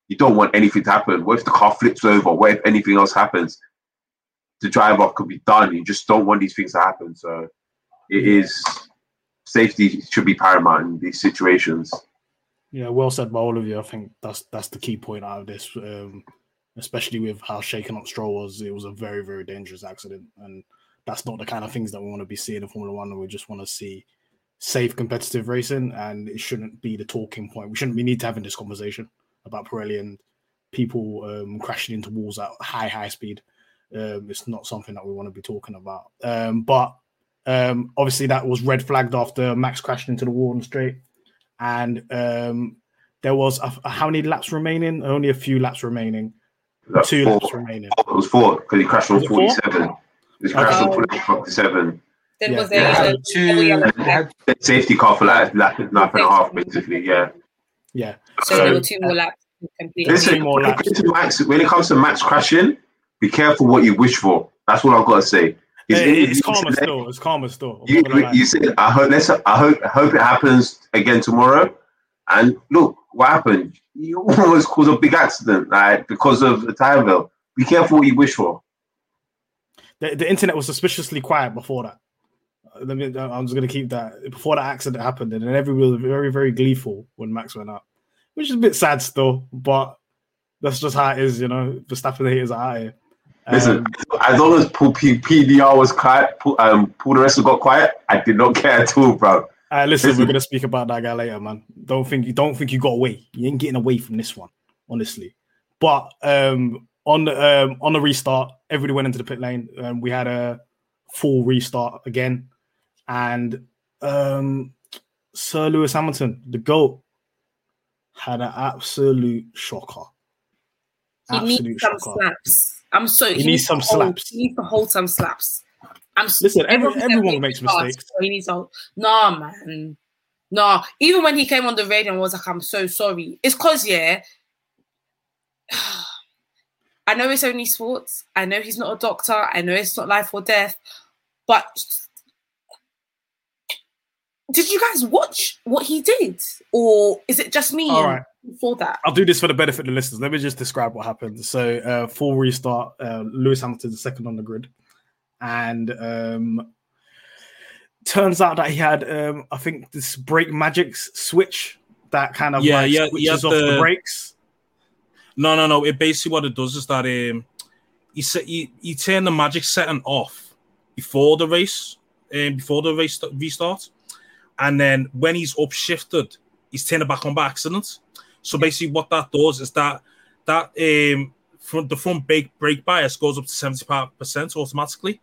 You don't want anything to happen. What if the car flips over? What if anything else happens? The driver could be done. You just don't want these things to happen. So it is safety should be paramount in these situations. Yeah, well said by all of you. I think that's that's the key point out of this, um, especially with how shaken up Stroll was. It was a very very dangerous accident, and that's not the kind of things that we want to be seeing in Formula One. We just want to see safe competitive racing, and it shouldn't be the talking point. We shouldn't be need to having this conversation about Pirelli and people um, crashing into walls at high high speed. Um, it's not something that we want to be talking about. Um, but um, obviously, that was red flagged after Max crashed into the wall on the straight and um, there was a, a- how many laps remaining? Only a few laps remaining. Two four- laps remaining. It was four because he crashed on Was it four? 47. He crashed on 47. Then Yeah. was there had a two. double yellow They flag? had, Safety car for like lap, lap and a half, basically. Yeah. Yeah. So, So- there were two more laps to complete. Listen, Two more when it, laps. comes to Max, when it comes to Max crashing, be careful what you wish for. That's what I've got to say. His It- it's interview calmer said- still. It's calmer still. I'm You, not gonna lie. you said, I hope, let's, I hope, I hope it happens again tomorrow. And look, what happened? You almost caused a big accident, like because of the tire belt. Be careful what you wish for. the, the internet was suspiciously quiet before that. Let me, I'm just going to keep that before that accident happened, and then everyone was very, very gleeful when Max went up, which is a bit sad still, but that's just how it is, you know. Verstappen haters are out here. Listen, Um, as long as P- PDR was quiet, Paul, um, Paul di Resta got quiet, I did not care at all, bro. Uh, listen, Listen. we're gonna speak about that guy later, man. Don't think you don't think you got away. You ain't getting away from this one, honestly. But um, on the um, on the restart, everybody went into the pit lane. Um, we had a full restart again, and um, Sir Lewis Hamilton, the goat, had an absolute shocker. He needs Absolute some shocker. slaps. I'm so. He needs some to hold- slaps. He needs to hold some slaps. I'm Listen, every- everyone everyone makes mistakes. so he needs to. Nah, man. Nah. Even when he came on the radio and was like, "I'm so sorry," it's cause yeah. I know it's only sports. I know he's not a doctor. I know it's not life or death, but did you guys watch what he did, or is it just me? All right. For that, I'll do this for the benefit of the listeners. Let me just describe what happened. So, uh, full restart. Uh, Lewis Hamilton's the second on the grid, and um, turns out that he had, um, I think, this brake magic switch that kind of Yeah, like yeah, he switches had off the the- brakes. No, no, no. It basically what it does is that um, you set you, you turn the magic setting off before the race, um, before the race restart, and then when he's upshifted, he's turned it back on by accident. So basically, what that does is that that um front the front brake brake bias goes up to seventy five percent automatically.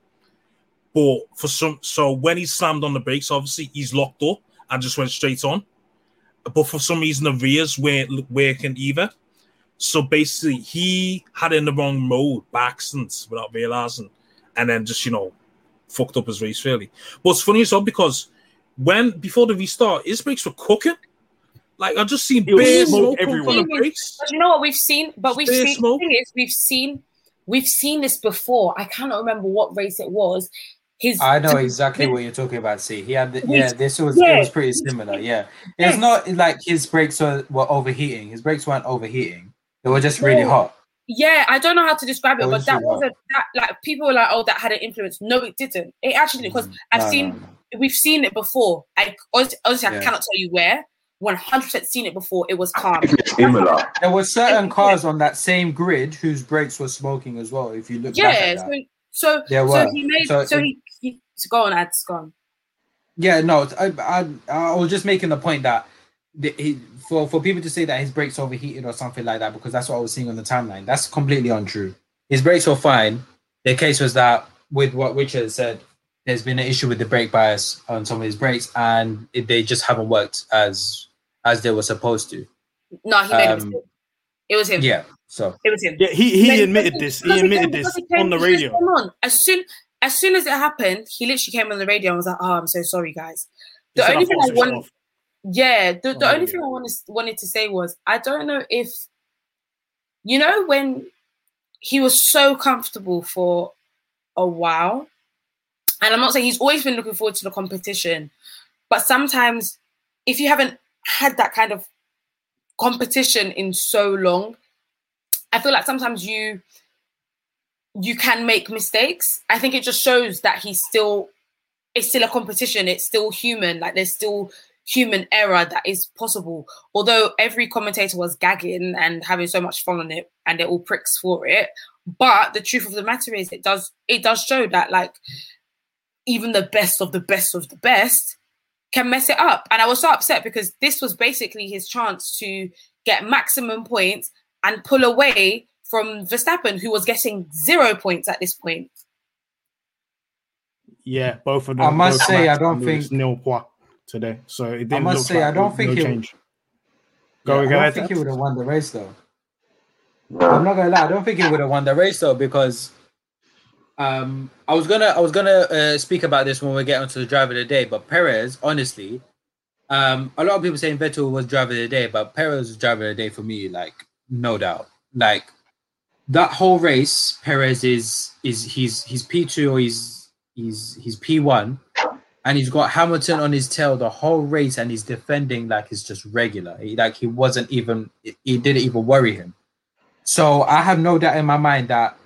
But for some, so when he slammed on the brakes, obviously he's locked up and just went straight on. But for some reason, the rears weren't working either. So basically, he had in the wrong mode by accident without realizing, and then just you know, fucked up his race really. But it's funny as well because when before the restart, his brakes were cooking. Like I just seen It was bare smoke smoke the everywhere. brakes. But you know what we've seen? But we've Spare seen smoke. the thing is we've seen we've seen this before. I cannot remember what race it was. His I know exactly what you're talking about. See, he had the, yeah. This was yeah. it was pretty similar. Yeah, it's not like his brakes were, were overheating. His brakes weren't overheating. They were just really No. hot. yeah, I don't know how to describe it, It but was that too was hot. a that like people were like, oh, that had an influence. No, it didn't. It actually because mm, I've No, seen no, no. We've seen it before. I honestly, honestly I cannot tell you where. One hundred percent seen it before. It was calm. Imola. There were certain cars on that same grid whose brakes were smoking as well. If you look back Yeah. at So that. so, There so he made So so, it- he, he so go on, Adz go on. Yeah, no, I, I, I was just making the point that the, he, for for people to say that his brakes overheated or something like that because that's what I was seeing on the timeline. That's completely untrue. His brakes were fine. The case was that with what Richard said, there's been an issue with the brake bias on some of his brakes, and it, they just haven't worked as as they were supposed to. No, he made a Um, mistake. It was him. Yeah. So It was him. Yeah, he he Because- admitted this. He admitted this he on the radio. came on. As soon as soon as it happened, he literally came on the radio and was like, "Oh, I'm so sorry, guys." The only thing I switched wanted, off." yeah, the, the Oh, only yeah. thing I wanted wanted to say was, I don't know if you know, when he was so comfortable for a while, and I'm not saying he's always been looking forward to the competition, but sometimes if you haven't had that kind of competition in so long, I feel like sometimes you you can make mistakes. I think it just shows that he's still it's still a competition. It's still human. Like there's still human error that is possible. Although every commentator was gagging and having so much fun on it, and they're all pricks for it. But the truth of the matter is, it does it does show that like even the best of the best of the best can mess it up. And I was so upset because this was basically his chance to get maximum points and pull away from Verstappen, who was getting zero points at this point. Yeah, both of them. I must say, Max I don't think- nil points today. So it didn't I must look say, I don't no think he- change. Go Yeah, I don't think he would have won the race though. I'm not gonna lie. I don't think he would have won the race though because um, I was gonna I was gonna uh, speak about this when we get onto the driver of the day. But Perez, honestly, um, a lot of people saying Vettel was driver of the day, but Perez was driver of the day for me. Like no doubt. Like that whole race, Perez is is he's he's P two or he's he's he's P one, and he's got Hamilton on his tail the whole race, and he's defending like it's just regular. He, like he wasn't even he didn't even worry him. So I have no doubt in my mind that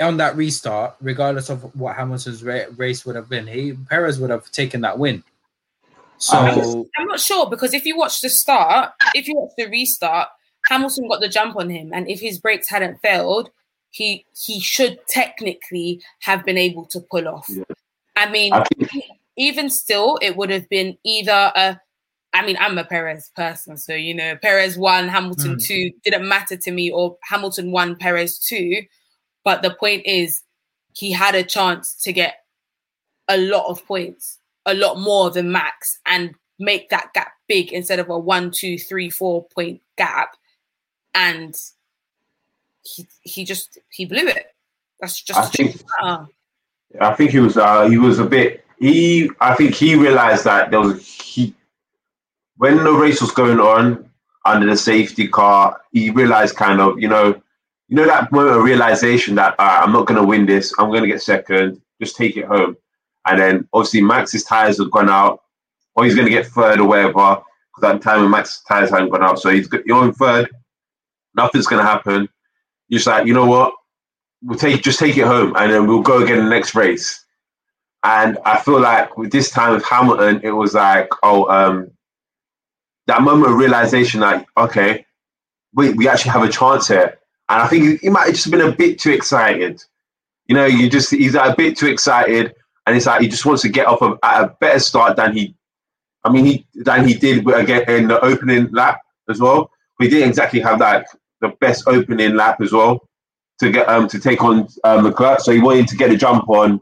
on that restart, regardless of what Hamilton's ra- race would have been, he Perez would have taken that win. So I'm not sure because if you watch the start, if you watch the restart, Hamilton got the jump on him, and if his brakes hadn't failed, he he should technically have been able to pull off. Yeah. I mean, I think- even still, it would have been either a. I mean, I'm a Perez person, so you know, Perez one, Hamilton Mm. two didn't matter to me, or Hamilton one, Perez two. But the point is, he had a chance to get a lot of points, a lot more than Max, and make that gap big instead of a one, two, three, four point gap. And he he just he blew it. That's just I think-. I think he was uh, he was a bit he I think he realized that there was he when the race was going on under the safety car he realized kind of you know you know that moment of realization that I'm not going to win this. I'm going to get second. Just take it home. And then obviously Max's tires had gone out. Or he's going to get third or whatever because at the time Max's tires hadn't gone out. So he's you're in third. Nothing's going to happen. You're just like you know what? We'll take just take it home and then we'll go again the next race. And I feel like with this time with Hamilton, it was like, oh, um, that moment of realization, like, okay, we, we actually have a chance here. And I think he, might have just been a bit too excited. You know, you just he's a bit too excited, and it's like he just wants to get off of, at a better start than he, I mean, he than he did again in the opening lap as well. We didn't exactly have like the best opening lap as well to get um to take on um, Leclerc. So he wanted to get a jump on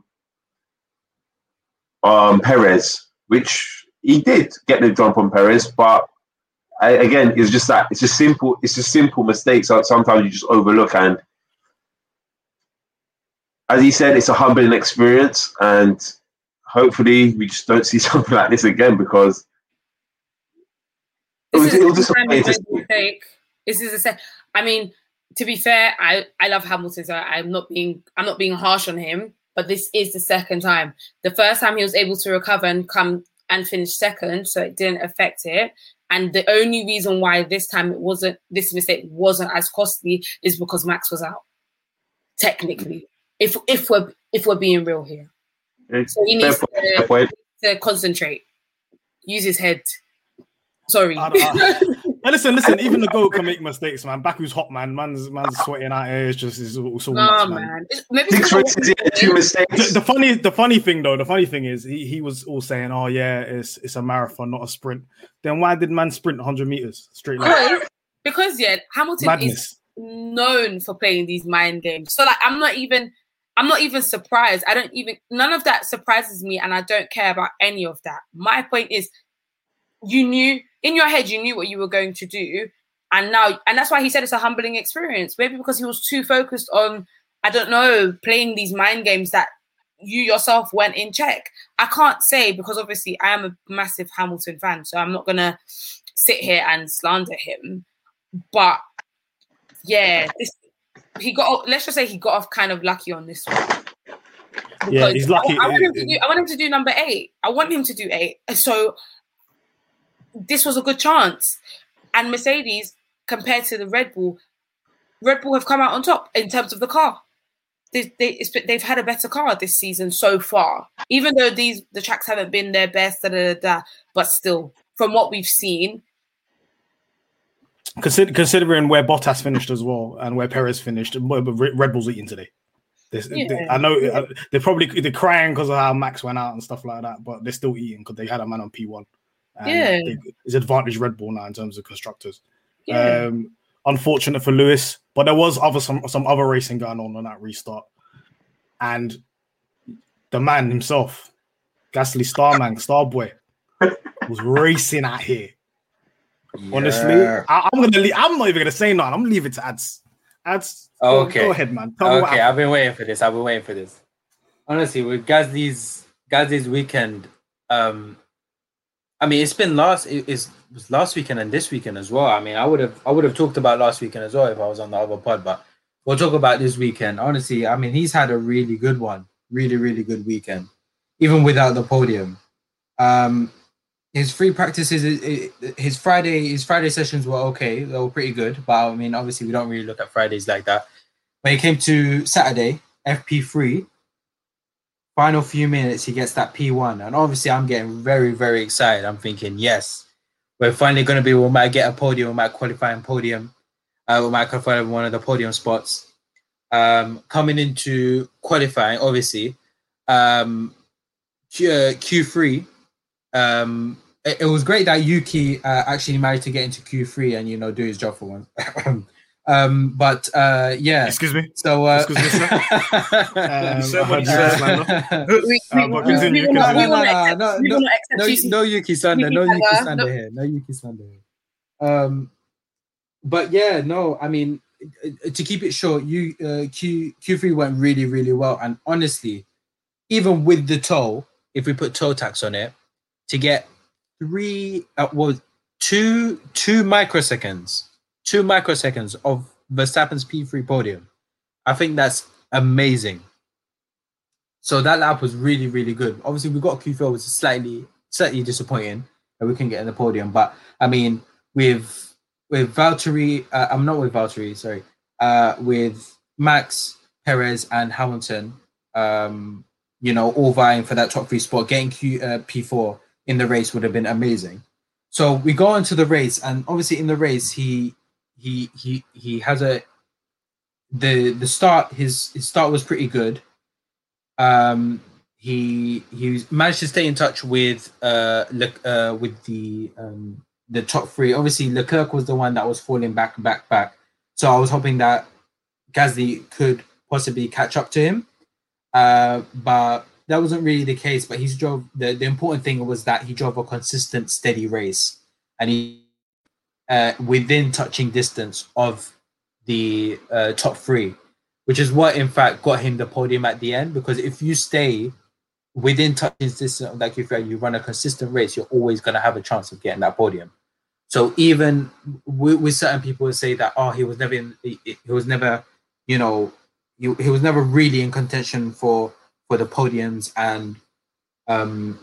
um Perez, which he did get the jump on Perez, but I, again, it's just that it's a simple it's a simple mistake. So sometimes you just overlook and. As he said, it's a humbling experience, and hopefully, we just don't see something like this again because it was, This it was is the time disappointing he to made see. a mistake. This is a se- I mean, to be fair, I I love Hamilton, so I'm not being I'm not being harsh on him. But this is the second time. The first time he was able to recover and come and finish second, so it didn't affect it. And the only reason why this time it wasn't this mistake wasn't as costly is because Max was out. Technically, if if we're if we're being real here, so he needs to, to concentrate, use his head. Sorry. I- I- Hey, listen, listen. Even the goat can make mistakes, man. Baku's hot, man. Man's man's sweating out here. It's just it's all so No, much, man. man. It's- Maybe Six because races, yeah, two The, mistakes. the funny, the funny thing though, the funny thing is he, he was all saying, "Oh yeah, it's it's a marathon, not a sprint." Then why did man sprint 100 meters straight line? because, because yeah, Hamilton is known for playing these mind games. So like, I'm not even, I'm not even surprised. I don't even none of that surprises me, and I don't care about any of that. My point is, you knew in your head, you knew what you were going to do, and now, and that's why he said it's a humbling experience. Maybe because he was too focused on, I don't know, playing these mind games that you yourself went in check. I can't say because obviously I am a massive Hamilton fan, so I'm not gonna sit here and slander him. But yeah, this he got. Let's just say he got off kind of lucky on this one. Yeah, he's lucky. I, I want him to do. I want him to do number eight. I want him to do eight. So this was a good chance. And Mercedes, compared to the Red Bull, Red Bull have come out on top in terms of the car. They, they, they've had a better car this season so far, even though these the tracks haven't been their best. Da, da, da, but still, from what we've seen, Consider, considering where Bottas finished as well and where Perez finished, Red Bull's eating today. Yeah. they, I know yeah. they're probably they're crying because of how Max went out and stuff like that, but they're still eating because they had a man on P1. And yeah. His advantage Red Bull now in terms of constructors. Yeah. Um, unfortunate for Lewis, but there was other some some other racing going on on that restart, and the man himself, Gasly Starman Starboy, was racing out here. Yeah. Honestly, I, am gonna leave, I'm not even gonna say nothing. I'm leaving to Adz. Adz. Oh, okay. Go, go, ahead, man. Tell okay, I've been waiting for this. I've been waiting for this. Honestly, with Gasly's Gasly's weekend, um, I mean, it's been last. It, it's, was last weekend and this weekend as well. I mean, I would have I would have talked about last weekend as well if I was on the other pod, but we'll talk about this weekend. Honestly, I mean, he's had a really good one, really really good weekend, even without the podium. Um, his free practices, his Friday, his Friday sessions were okay. They were pretty good, but I mean, obviously, we don't really look at Fridays like that. When it came to Saturday, FP3, final few minutes, he gets that P1. And obviously, I'm getting very, very excited. I'm thinking, yes, we're finally going to be, we might get a podium, we might qualify in podium, uh, we might qualify one of the podium spots. Um, coming into qualifying, obviously, um, Q, uh, Q3, um, it, it was great that Yuki uh, actually managed to get into Q3 and, you know, do his job for once. um, but uh, yeah. Excuse me. So, uh, Excuse me, sir. Um, said what he I heard said. you, Slander. We, Uh, we, but continue, we we continue. No, no, accept, no, no, will not accept no, you- no Yuki Sander, no Yuki Yuki Sander, Sander no. here, no Yuki Sander here. Um, but yeah, no, I mean, uh, to keep it short, you uh, Q Q3 went really, really well, and honestly, even with the toll, if we put toll tax on it, to get three, uh, well, two two microseconds, two microseconds of Verstappen's P3 podium, I think that's amazing. So that lap was really, really good. Obviously, we got Q4, which is slightly, slightly disappointing that we couldn't get in the podium. But I mean, with with Valtteri, uh, I'm not with Valtteri, sorry, uh, with Max, Perez, and Hamilton, um, you know, all vying for that top three spot, getting Q, uh, P4 in the race would have been amazing. So we go into the race, and obviously in the race, he he he he has a the the start. His his start was pretty good. Um, he he managed to stay in touch with uh, uh with the um the top three. Obviously, Leclerc was the one that was falling back, back, back. So I was hoping that Gasly could possibly catch up to him, uh, but that wasn't really the case. But he's drove. The, the important thing was that he drove a consistent, steady race, and he uh, within touching distance of the uh, top three, which is what in fact got him the podium at the end. Because if you stay within touching distance of that Q3, you run a consistent race, you're always going to have a chance of getting that podium. So even with, with certain people who say that, oh, he was never in, he, he was never, you know, he, he was never really in contention for for the podiums, and um,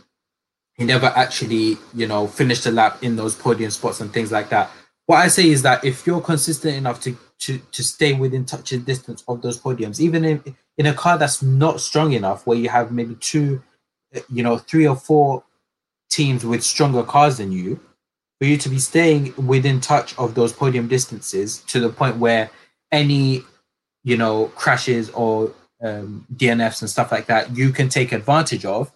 he never actually, you know, finished the lap in those podium spots and things like that. What I say is that if you're consistent enough to to to stay within touching distance of those podiums, even in in a car that's not strong enough, where you have maybe two, you know, three or four teams with stronger cars than you, for you to be staying within touch of those podium distances to the point where any, you know, crashes or um, DNFs and stuff like that, you can take advantage of.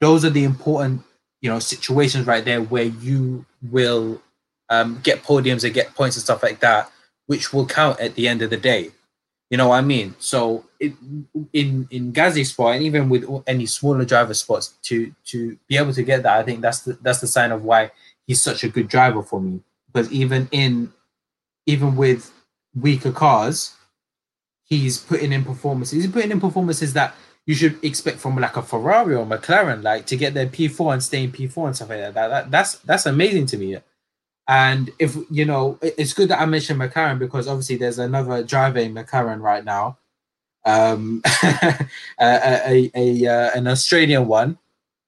Those are the important, you know, situations right there where you will um, get podiums and get points and stuff like that, which will count at the end of the day. You know what I mean? So it, in in Gazzy spot and even with any smaller driver spots, to to be able to get that, I think that's the that's the sign of why he's such a good driver for me. Because even in even with weaker cars, he's putting in performances. He's putting in performances that you should expect from like a Ferrari or McLaren, like to get their P4 and stay in P4 and stuff like that. that, that that's that's amazing to me. And if you know, it- it's good that I mentioned McLaren because obviously there's another driver in McLaren right now, um, a, a, a, uh, an Australian one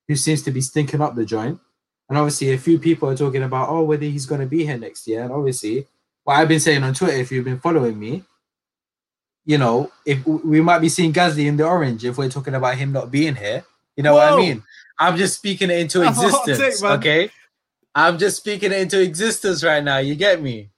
who seems to be stinking up the joint. And obviously, a few people are talking about oh whether he's going to be here next year. And obviously, what I've been saying on Twitter, if you've been following me, you know, if we might be seeing Gasly in the orange if we're talking about him not being here. You know what I mean? I'm just speaking it into hot take, existence. okay. I'm just speaking it into existence right now. You get me?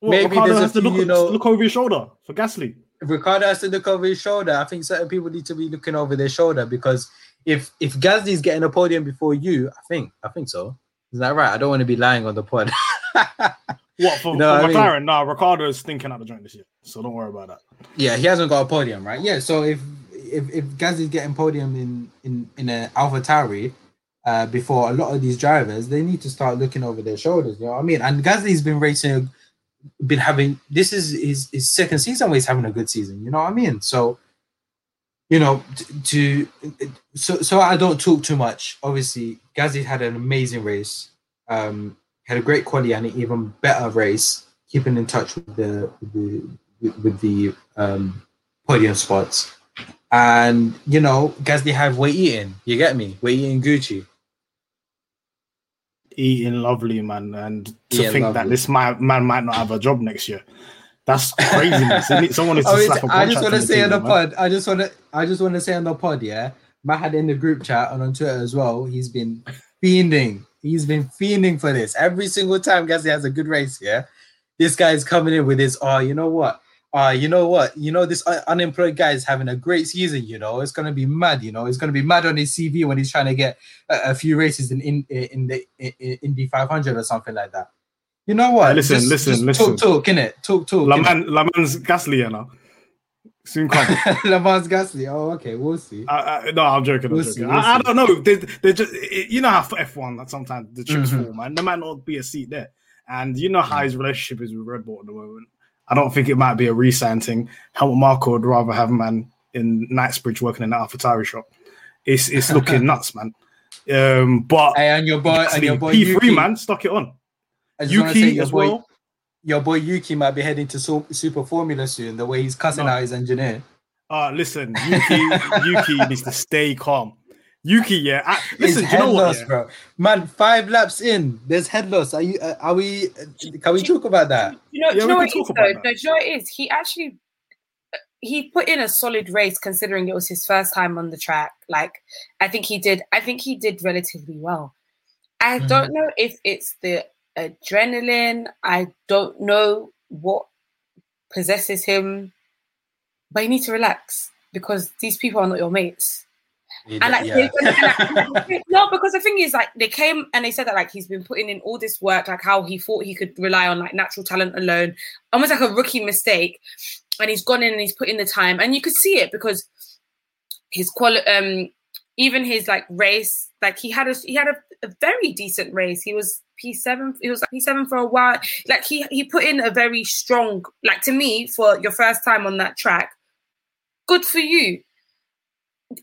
What, Maybe Ricciardo there's a few, look, you know- look over his shoulder for Gasly. Ricciardo has to look over his shoulder. I think certain people need to be looking over their shoulder because if if Gasly's getting a podium before you, I think I think so. Is that right? I don't want to be lying on the pod. What for, No, for I mean- McLaren? Nah, Ricciardo is thinking out the joint this year, so don't worry about that. Yeah, he hasn't got a podium, right? Yeah. So if if if Gasly's getting podium in in in an AlphaTauri uh, before a lot of these drivers, they need to start looking over their shoulders. You know what I mean? And Gasly's been racing, been having this is his his second season where he's having a good season. You know what I mean? So. You know, to, to so so I don't talk too much. Obviously, Gasly had an amazing race. Um, had a great quality and an even better race, keeping in touch with the with the, with, with the um, podium spots. And you know, guys, they have weight eating. You get me? Weight eating Gucci. Eating lovely, man, and to Eating think that this man, man might not have a job next year. That's craziness. isn't it? Someone needs to I, slap a I just want to say on the man. pod. I just want to. I just want to say on the pod. Yeah, Matt had in the group chat and on Twitter as well. He's been fiending. He's been fiending for this every single time Guys, he has a good race. Yeah, this guy's coming in with his. Oh, you know what? Uh, you know what? You know this un- unemployed guy is having a great season. You know it's gonna be mad. You know it's gonna be mad on his CV when he's trying to get a, a few races in in in the in, in Indy 500 or something like that. You know what? Hey, listen, listen, listen. Talk, talk, innit? Talk, talk. La innit? Man, La Man's Gasly, you know. Soon come. Le Mans Gasly. Oh, okay, we'll see. I, I, no, I'm joking. I'm We'll joking. see, we'll I, I don't know. They, they just, it, you know how for F1 that sometimes the chips Mhm. fall, man. There might not be a seat there, and you know how his relationship is with Red Bull at the moment. I don't think it might be a re-sign thing. Helmut Marko would rather have a man in Knightsbridge working in that AlphaTauri shop. It's it's looking nuts, man. Um, but Hey, and your boy, and your boy P3 Yuki, man, stuck it on. I just wanna say Yuki your as boy, well. Your boy Yuki might be heading to Super Formula soon. The way he's cussing No. out his engineer. Uh, listen, Yuki, Yuki needs to stay calm. Yuki, yeah. I, listen, do you head know what? loss, yeah? bro. Man, five laps in, there's head loss. Are you? Uh, are we? Uh, can we talk about that? You know, Yeah, do you we know what it talk is about though? that. No, do you know what it is? He actually he put in a solid race considering it was his first time on the track. Like I think he did I think he did relatively well. I Mhm. don't know if it's the adrenaline. I don't know what possesses him, but you need to relax because these people are not your mates. And like, yeah. and, like, no, because the thing is, like, they came and they said that like he's been putting in all this work, like how he thought he could rely on like natural talent alone, almost like a rookie mistake, and he's gone in and he's put in the time, and you could see it because his quality, um, even his like race, like he had a he had a, a very decent race. He was P seven, he was like P seven for a while. Like he he put in a very strong, like to me for your first time on that track. Good for you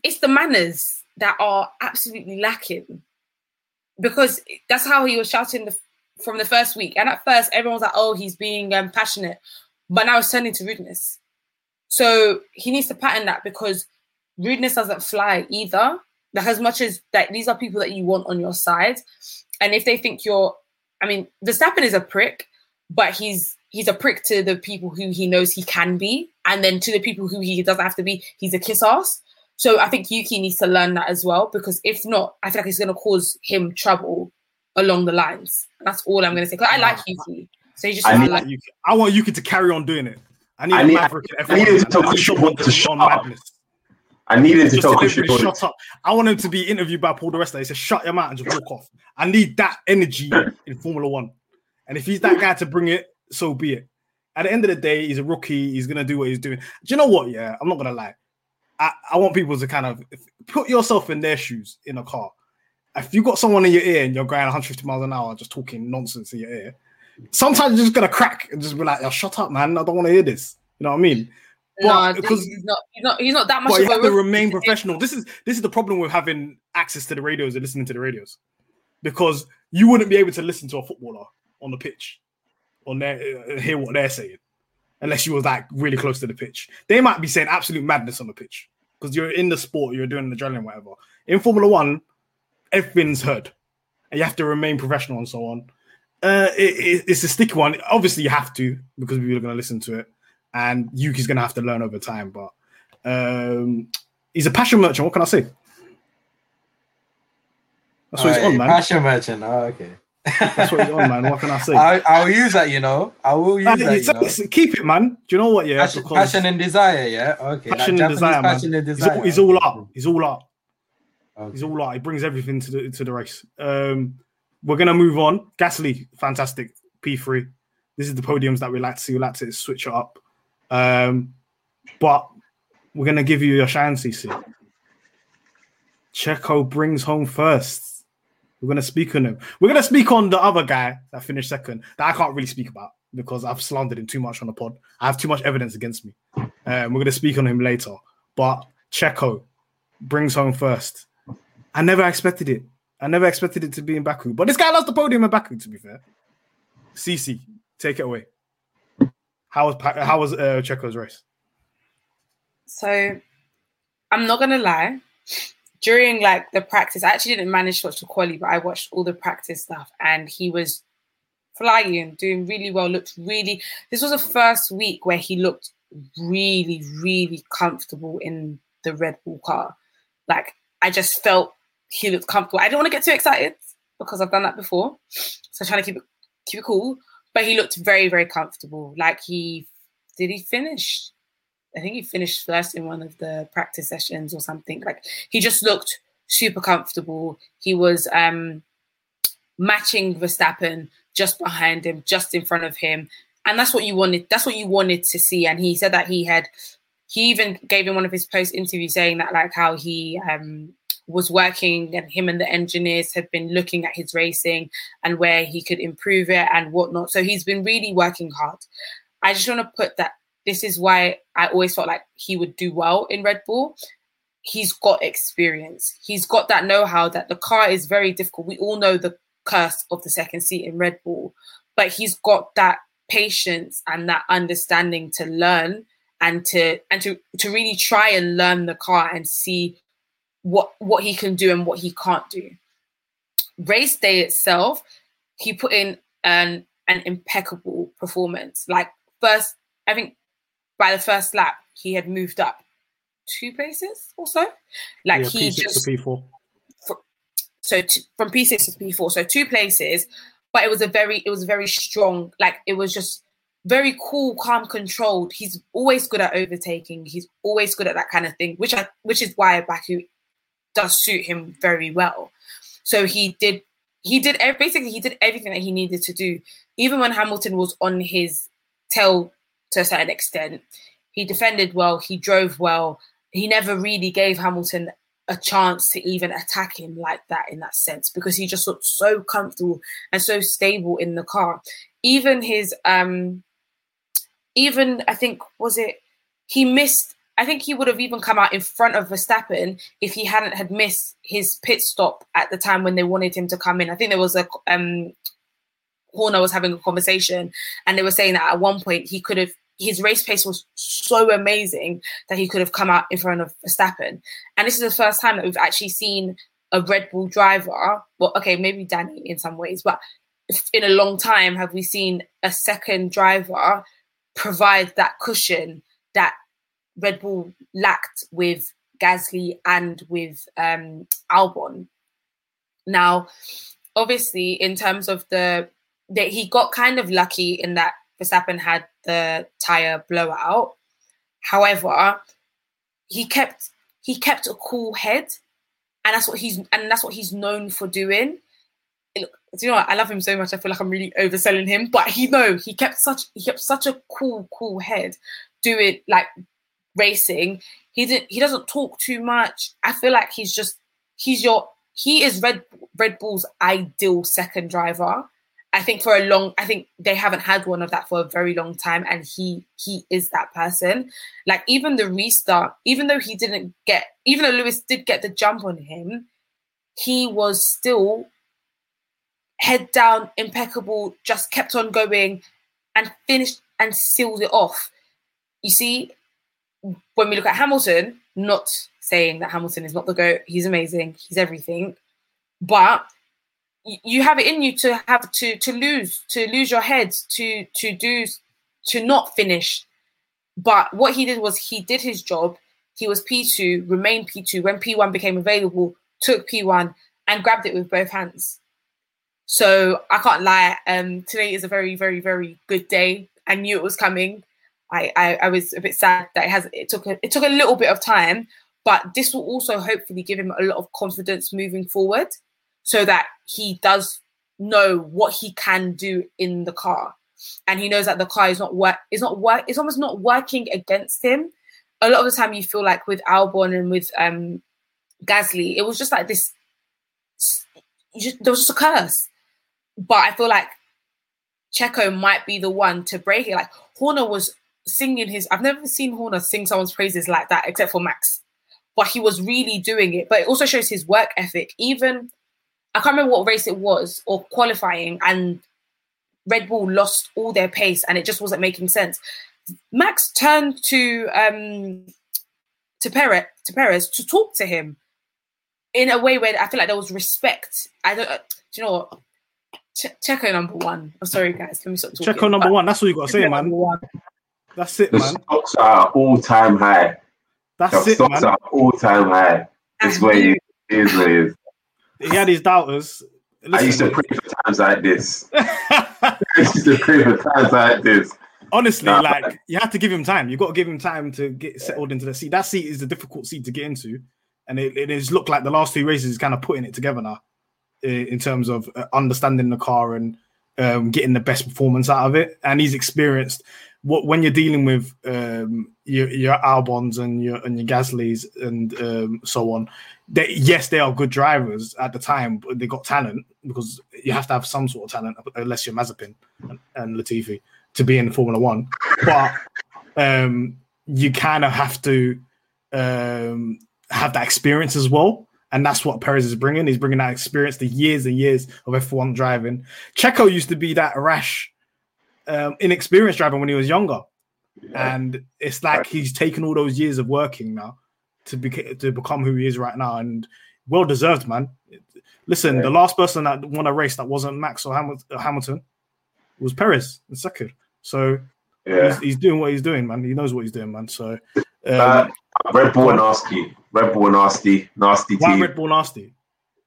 it's the manners that are absolutely lacking because that's how he was shouting the, from the first week. And at first, everyone was like, "Oh, he's being um, passionate," but now it's turning to rudeness. So he needs to pattern that because rudeness doesn't fly either. Like as much as that, these are people that you want on your side, and if they think you're, I mean, Verstappen is a prick, but he's he's a prick to the people who he knows he can be, and then to the people who he doesn't have to be, he's a kiss ass. So I think Yuki needs to learn that as well because if not, I feel like it's going to cause him trouble along the lines. That's all I'm going to say. 'Cause I like Yuki, so he just I need- like. like Yuki. I want Yuki to carry on doing it. I need I a need- Maverick in I need him to F1. tell I Christian don't Horner want to shut up. madness. I needed to tell tell Christian everybody Horner. shut up. I want him to be interviewed by Paul di Resta. He says, "Shut your mouth and just walk off." I need that energy in Formula One, and if he's that guy to bring it, so be it. At the end of the day, he's a rookie. He's gonna do what he's doing. Do you know what? Yeah, I'm not gonna lie. I, I want people to kind of put yourself in their shoes in a car. If you got someone in your ear and you're going 150 miles an hour just talking nonsense in your ear, sometimes you're just gonna crack and just be like, "Yo, shut up, man! I don't want to hear this." You know what I mean? No, because he's not, he's not, he's not that much But of you a have to remain professional. This is this is the problem with having access to the radios and listening to the radios, because you wouldn't be able to listen to a footballer on the pitch, on their uh, hear what they're saying, unless you was like really close to the pitch. They might be saying absolute madness on the pitch because you're in the sport, you're doing the adrenaline, whatever. In Formula One, everything's heard, and you have to remain professional and so on. Uh, it, it, it's a sticky one. Obviously, you have to because people are going to listen to it, and Yuki's going to have to learn over time. But um, he's a passion merchant. What can I say? That's what he's on, man. Passion merchant. Oh, okay. That's what he's on, man. What can I say? I, I'll use that, you know. I will use that. You know? it's- keep it, man. Do you know what? Yeah, Passion, passion and desire, yeah. Okay. like passion and Japanese desire, man. passion and He's all, he's all up. He's all up. Okay. He's all up. He brings everything to the to the race. Um, we're gonna move on. Gasly, fantastic P three. This is the podiums that we like to see. We like to switch it up. Um, but we're gonna give you your chance, CC. Checo brings home first. We're gonna speak on him. We're gonna speak on the other guy that finished second that I can't really speak about because I've slandered him too much on the pod. I have too much evidence against me. Um, we're gonna speak on him later. But Checo brings home first. I never expected it. I never expected it to be in Baku. But this guy lost the podium in Baku, to be fair. CC, take it away. How was how was uh, Checo's race? So I'm not gonna lie. During like the practice, I actually didn't manage to watch the quali, but I watched all the practice stuff, and he was flying, doing really well. Looked really. This was the first week where he looked really, really comfortable in the Red Bull car. Like I just felt he looked comfortable. I didn't want to get too excited because I've done that before, so trying to keep it keep it cool. But he looked very, very comfortable. Like he did he finish? I think he finished first in one of the practice sessions or something. Like he just looked super comfortable. He was um matching Verstappen just behind him, just in front of him. And that's what you wanted. That's what you wanted to see. And he said that he had he even gave in one of his post interviews saying that like how he um was working and him and the engineers had been looking at his racing and where he could improve it and whatnot. So he's been really working hard. I just want to put that this is why I always felt like he would do well in Red Bull. He's got experience. He's got that know-how that the car is very difficult. We all know the curse of the second seat in Red Bull, but he's got that patience and that understanding to learn and to and to to really try and learn the car and see what what he can do and what he can't do. Race day itself, he put in an an impeccable performance. Like first, I think by the first lap, he had moved up two places or so. Like Yeah, he P6 just to P4. so t- from P6 to P4, so two places, but it was a very, it was very strong. Like it was just very cool, calm, controlled. He's always good at overtaking. He's always good at that kind of thing, which I, which is why Baku does suit him very well. So he did, he did basically he did everything that he needed to do. Even when Hamilton was on his tail to a certain extent, he defended well. He drove well. He never really gave Hamilton a chance to even attack him like that in that sense because he just looked so comfortable and so stable in the car. Even his um even I think was it he missed I think he would have even come out in front of Verstappen if he hadn't had missed his pit stop at the time when they wanted him to come in. I think there was a um Horner was having a conversation and they were saying that at one point he could have his race pace was so amazing that he could have come out in front of Verstappen. And this is the first time that we've actually seen a Red Bull driver. Well, okay, maybe Danny in some ways, but in a long time have we seen a second driver provide that cushion that Red Bull lacked with Gasly and with um, Albon. Now, obviously, in terms of the that he got kind of lucky in that Verstappen had the tire blowout. However, he kept he kept a cool head, and that's what he's and that's what he's known for doing. Look, do you know what? I love him so much. I feel like I'm really overselling him, but he know he kept such he kept such a cool cool head, doing like racing. He didn't he doesn't talk too much. I feel like he's just he's your he is Red Red Bull's ideal second driver. I think for a long, I think they haven't had one of that for a very long time, and he he is that person. Like even the restart, even though he didn't get, even though Lewis did get the jump on him, he was still head down, impeccable, just kept on going and finished and sealed it off. You see, when we look at Hamilton, not saying that Hamilton is not the GOAT, he's amazing, he's everything, but you have it in you to have to to lose to lose your head to to do to not finish. But what he did was he did his job. He was p2 remained p2 when p1 became available took p1 and grabbed it with both hands. So i can't lie um today is a very very very good day. I knew it was coming. I i, I was a bit sad that it has it took a, it took a little bit of time but this will also hopefully give him a lot of confidence moving forward so that he does know what he can do in the car. And he knows that the car is not work is not work it's almost not working against him. A lot of the time you feel like with albon and with um gasly it was just like this just, there was just a curse. But i feel like checo might be the one to break it. Like horner was singing his i've never seen horner sing someone's praises like that except for max. But he was really doing it. But it also shows his work ethic. Even I can't remember what race it was or qualifying, and Red Bull lost all their pace and it just wasn't making sense. Max turned to um to Perez to Perez to talk to him in a way where I feel like there was respect. I don't. Uh, do you know what? Ch- Checo number one. I'm sorry, guys. Let me stop talking. Checo number one. That's what you got to say, man. That's it, The man. stocks are all time high. That's the it, stocks man. are all time high. It's what it is. What it is. He had his doubters. I used to pray for times like this. I used to pray for times like this. Honestly, Nah. like you have to give him time. You've got to give him time to get settled into the seat. That seat is a difficult seat to get into, and it, it has looked like the last two races is kind of putting it together now, in terms of uh, understanding the car and um, getting the best performance out of it. And he's experienced what when you're dealing with um, your your Albons and your and your Gaslys and um, so on. They, yes, they are good drivers at the time, but they got talent because you have to have some sort of talent, unless you're Mazepin and, and Latifi to be in Formula One. But um, you kind of have to um, have that experience as well. And that's what Perez is bringing. He's bringing that experience, the years and years of F1 driving. Checo used to be that rash, um, inexperienced driver when he was younger. And it's like he's taken all those years of working now to, be- to become who he is right now. And well deserved, man. Listen, the last person that won a race that wasn't Max or Hamilton was Perez in second. So Yeah. he's, he's doing what he's doing, man. He knows what he's doing, man. So um, Uh, Red Bull nasty. Red Bull nasty. Nasty why team. Red Bull nasty?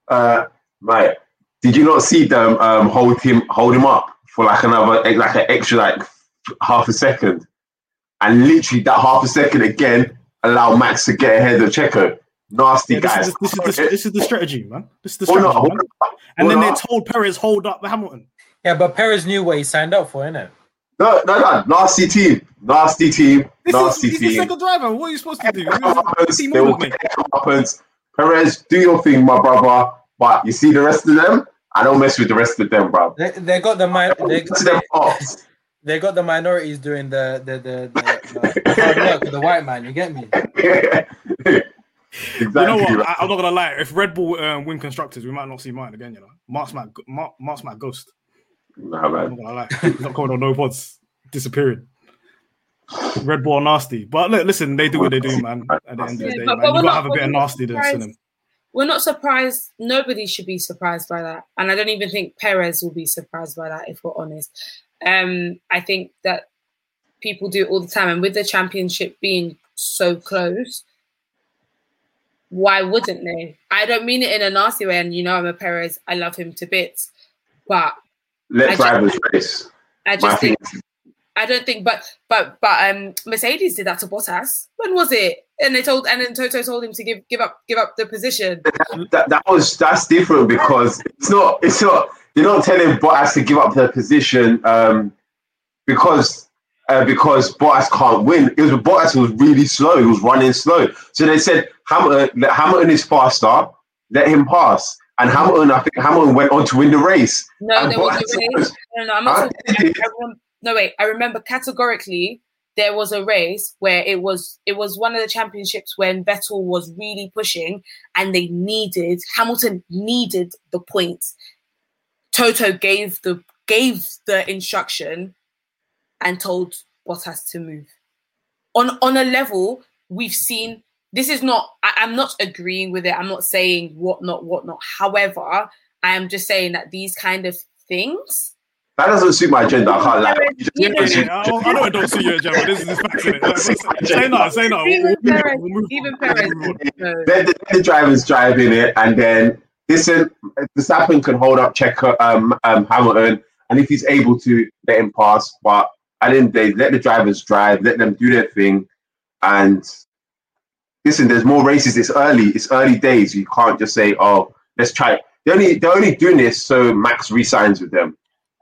Uh, mate, did you not see them um, hold him hold him up for like another eh, like an extra like half a second, and literally that half a second again allow Max to get ahead of Checo. Nasty Yeah, this, guys. is, this, is the, this is the strategy, man. This is the Hold strategy, on, man. hold on, And then hold they told Perez hold up the Hamilton. Yeah, but Perez knew what he signed up for, innit? No, no, no. Nasty team. Nasty team. This nasty is he's the team. second driver. What are you supposed to do? Comeuppance, Team they will movement. get. Perez, do your thing, my brother. But you see the rest of them? I don't mess with the rest of them, bro. They, they got the mi- they, To them ops. they got the minorities doing the the the, the, the hard work with the white man. You get me? exactly. You know what? right. I, I'm not gonna lie. If Red Bull um, win constructors, we might not see Martin again. You know, Mark's my Mark, Mark's my ghost. Nah, I'm not gonna lie. He's not coming on no pods. Disappearing. Red Bull are nasty, but look, listen, they do what they do, man. At the end of the day, but- man. you we're gotta have a bit of we're not nastiness in them. We're not surprised. Nobody should be surprised by that, and I don't even think Perez will be surprised by that. If we're honest, um, I think that people do it all the time, and with the championship being so close, why wouldn't they? I don't mean it in a nasty way, and you know I'm a Perez. I love him to bits, but Let I drivers race. I My just thing think I don't think, but but but um, Mercedes did that to Bottas. When was it? And they told, and then Toto told him to give give up give up the position. that, that was that's different because it's not it's not they're not telling Bottas to give up their position um, because uh, because Bottas can't win. It was Bottas was really slow. He was running slow. So they said Hamilton Hamilton is faster. Let him pass. And Hamilton, I think Hamilton went on to win the race. No, And there was Bottas a race. No, no, I'm not talking. No, wait. I remember categorically there was a race where it was it was one of the championships when Vettel was really pushing, and they needed Hamilton needed the points. Toto gave the gave the instruction and told Bottas to move. On on a level, we've seen this is not I, I'm not agreeing with it. I'm not saying what not, what not. However, I am just saying that these kind of things That doesn't suit my agenda. I can't lie. You just- Even- you just- Yeah, I, I know it don't suit you, Gemma. This is this facts. Like, say no, say no. even We'll move Perez, we'll even on. Perez, We'll move on. no. let the, let the drivers drive in it, and then listen. The Verstappen can hold up, check um, um, Hamilton, and if he's able to, let him pass. But at the end of the day, let the drivers drive, let them do their thing, and listen. There's more races. It's early. It's early days. You can't just say, "Oh, let's try." it." They're only they're only doing this so Max resigns with them.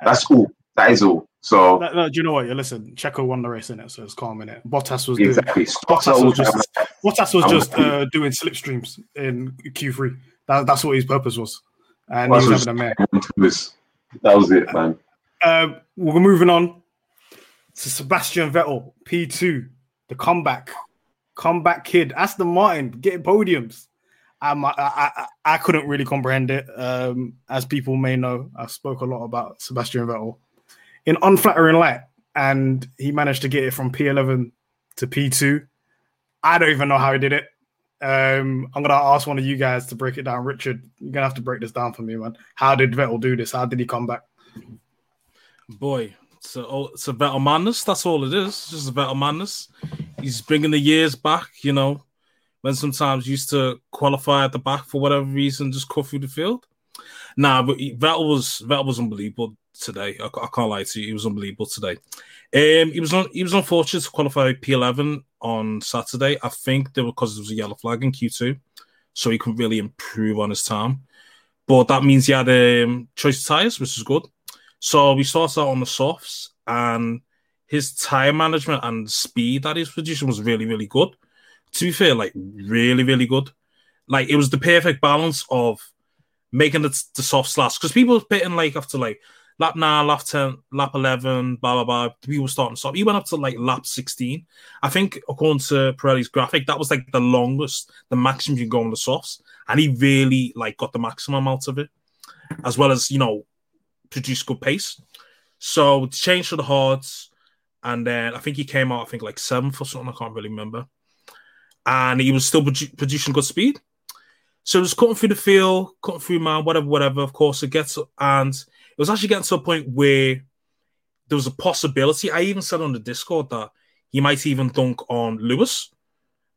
That's all. That is all. So No, no, do you know what? Yeah, listen, Checo won the race in it, so it's calm in it. Bottas was exactly. Scott's Bottas was just Bottas was just uh, doing slipstreams in Q3. That, that's what his purpose was, and Bottas he was- having a mare. That was it, man. Uh, we're moving on to Sebastian Vettel, P2, the comeback, comeback kid, Aston Martin getting podiums. Um, I, I, I, couldn't really comprehend it. Um, as people may know, I spoke a lot about Sebastian Vettel in unflattering light, and he managed to get it from P11 to P2. I don't even know how he did it. Um, I'm gonna ask one of you guys to break it down. Richard, you're gonna have to break this down for me, man. How did Vettel do this? How did he come back? Boy, so oh, it's a Vettel madness. That's all it is. It's just a Vettel madness. He's bringing the years back, you know, when sometimes used to qualify at the back for whatever reason, just cut through the field. Nah, but Vettel was Vettel was unbelievable today. I, I can't lie to you, he was unbelievable today. Um, he was on, he was unfortunate to qualify P11 on Saturday. I think they were because there was a yellow flag in Q2, so he couldn't really improve on his time. But that means he had um, choice tires, which is good. So we started out on the softs, and his tire management and speed that he's producing was really, really good. To be fair, like really, really good. Like it was the perfect balance of making the, the soft last because people were pitting like after like lap nine, lap ten, lap eleven, blah blah blah. People starting stop. He went up to like lap sixteen. I think according to Pirelli's graphic, that was like the longest, the maximum you can go on the softs, and he really like got the maximum out of it, as well as you know produce good pace. So change to the hards, and then I think he came out, I think like seventh or something. I can't really remember. And he was still produ- producing good speed. So it was cutting through the field, cutting through man, whatever, whatever. Of course, it gets and it was actually getting to a point where there was a possibility. I even said on the Discord that he might even dunk on Lewis.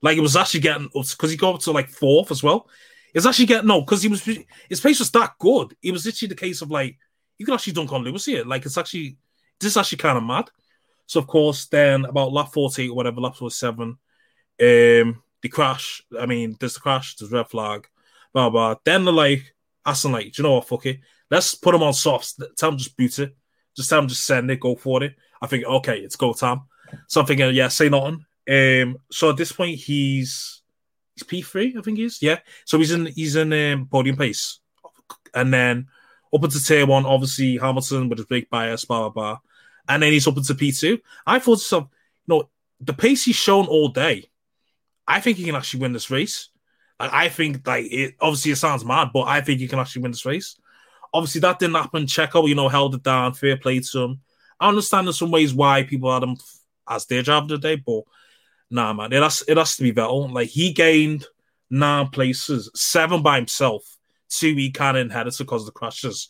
Like it was actually getting because he got up to like fourth as well. It's actually getting no because he was his pace was that good. It was literally the case of like you could actually dunk on Lewis here. Like it's actually this is actually kind of mad. So of course, then about lap forty or whatever, lap 47, um, the crash. I mean, there's the crash, there's red flag, blah blah. Then they're like asking like, do you know what, fuck it. Let's put him on softs. Tell him just boot it. Just tell him just send it, go for it. I think okay, it's go time. So I'm thinking, yeah, say nothing. Um, so at this point he's he's P three, I think he is. Yeah. So he's in he's in um, podium pace. And then up into tier one, obviously Hamilton with his big bias, blah blah blah. And then he's up into P2. I thought to myself, you know, the pace he's shown all day, I think he can actually win this race. Like, I think like it obviously it sounds mad, but I think he can actually win this race. Obviously, that didn't happen. Checo, you know, held it down, fair play to him. I understand in some ways why people had him as their job today, but nah, man, it has it has to be Vettel. Like he gained nine places, seven by himself, two he kind of inherited because of the crashes.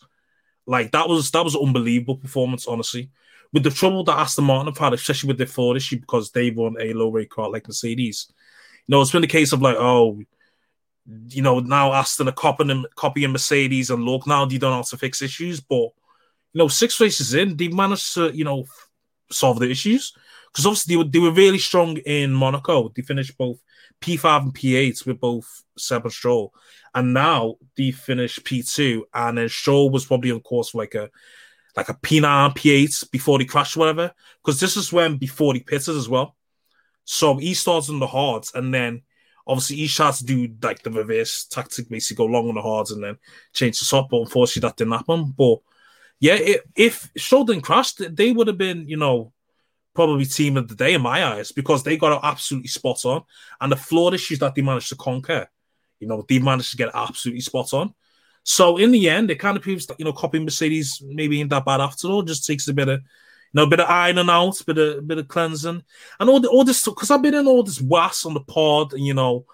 Like that was that was unbelievable performance, honestly. With the trouble that Aston Martin have had, especially with their floor issue, because they run a low rake car like Mercedes. Know, it's been a case of like, oh, you know, now Aston are copying copying Mercedes and look, now they don't how to fix issues. But you know, six races in, they managed to, you know, solve the issues. Because obviously they were, they were really strong in Monaco. They finished both P5 and P8 with both Seb and Stroll. And now they finished P2, and then Stroll was probably on course for like a like a P9, P8 before he crashed, whatever. Because this is when before he pitted as well. So he starts on the hards, and then obviously he tries to do like the reverse tactic, basically go long on the hards and then change the soft. But unfortunately, that didn't happen. But yeah, it, if Stroll didn't crash, they would have been, you know, probably team of the day in my eyes because they got it absolutely spot on. And the flawed issues that they managed to conquer, you know, they managed to get absolutely spot on. So in the end, it kind of proves that you know copying Mercedes maybe ain't that bad after all. Just takes a bit of know, a bit of ironing out, bit of bit of cleansing, and all the, all this because I've been in all this was on the pod, and you know,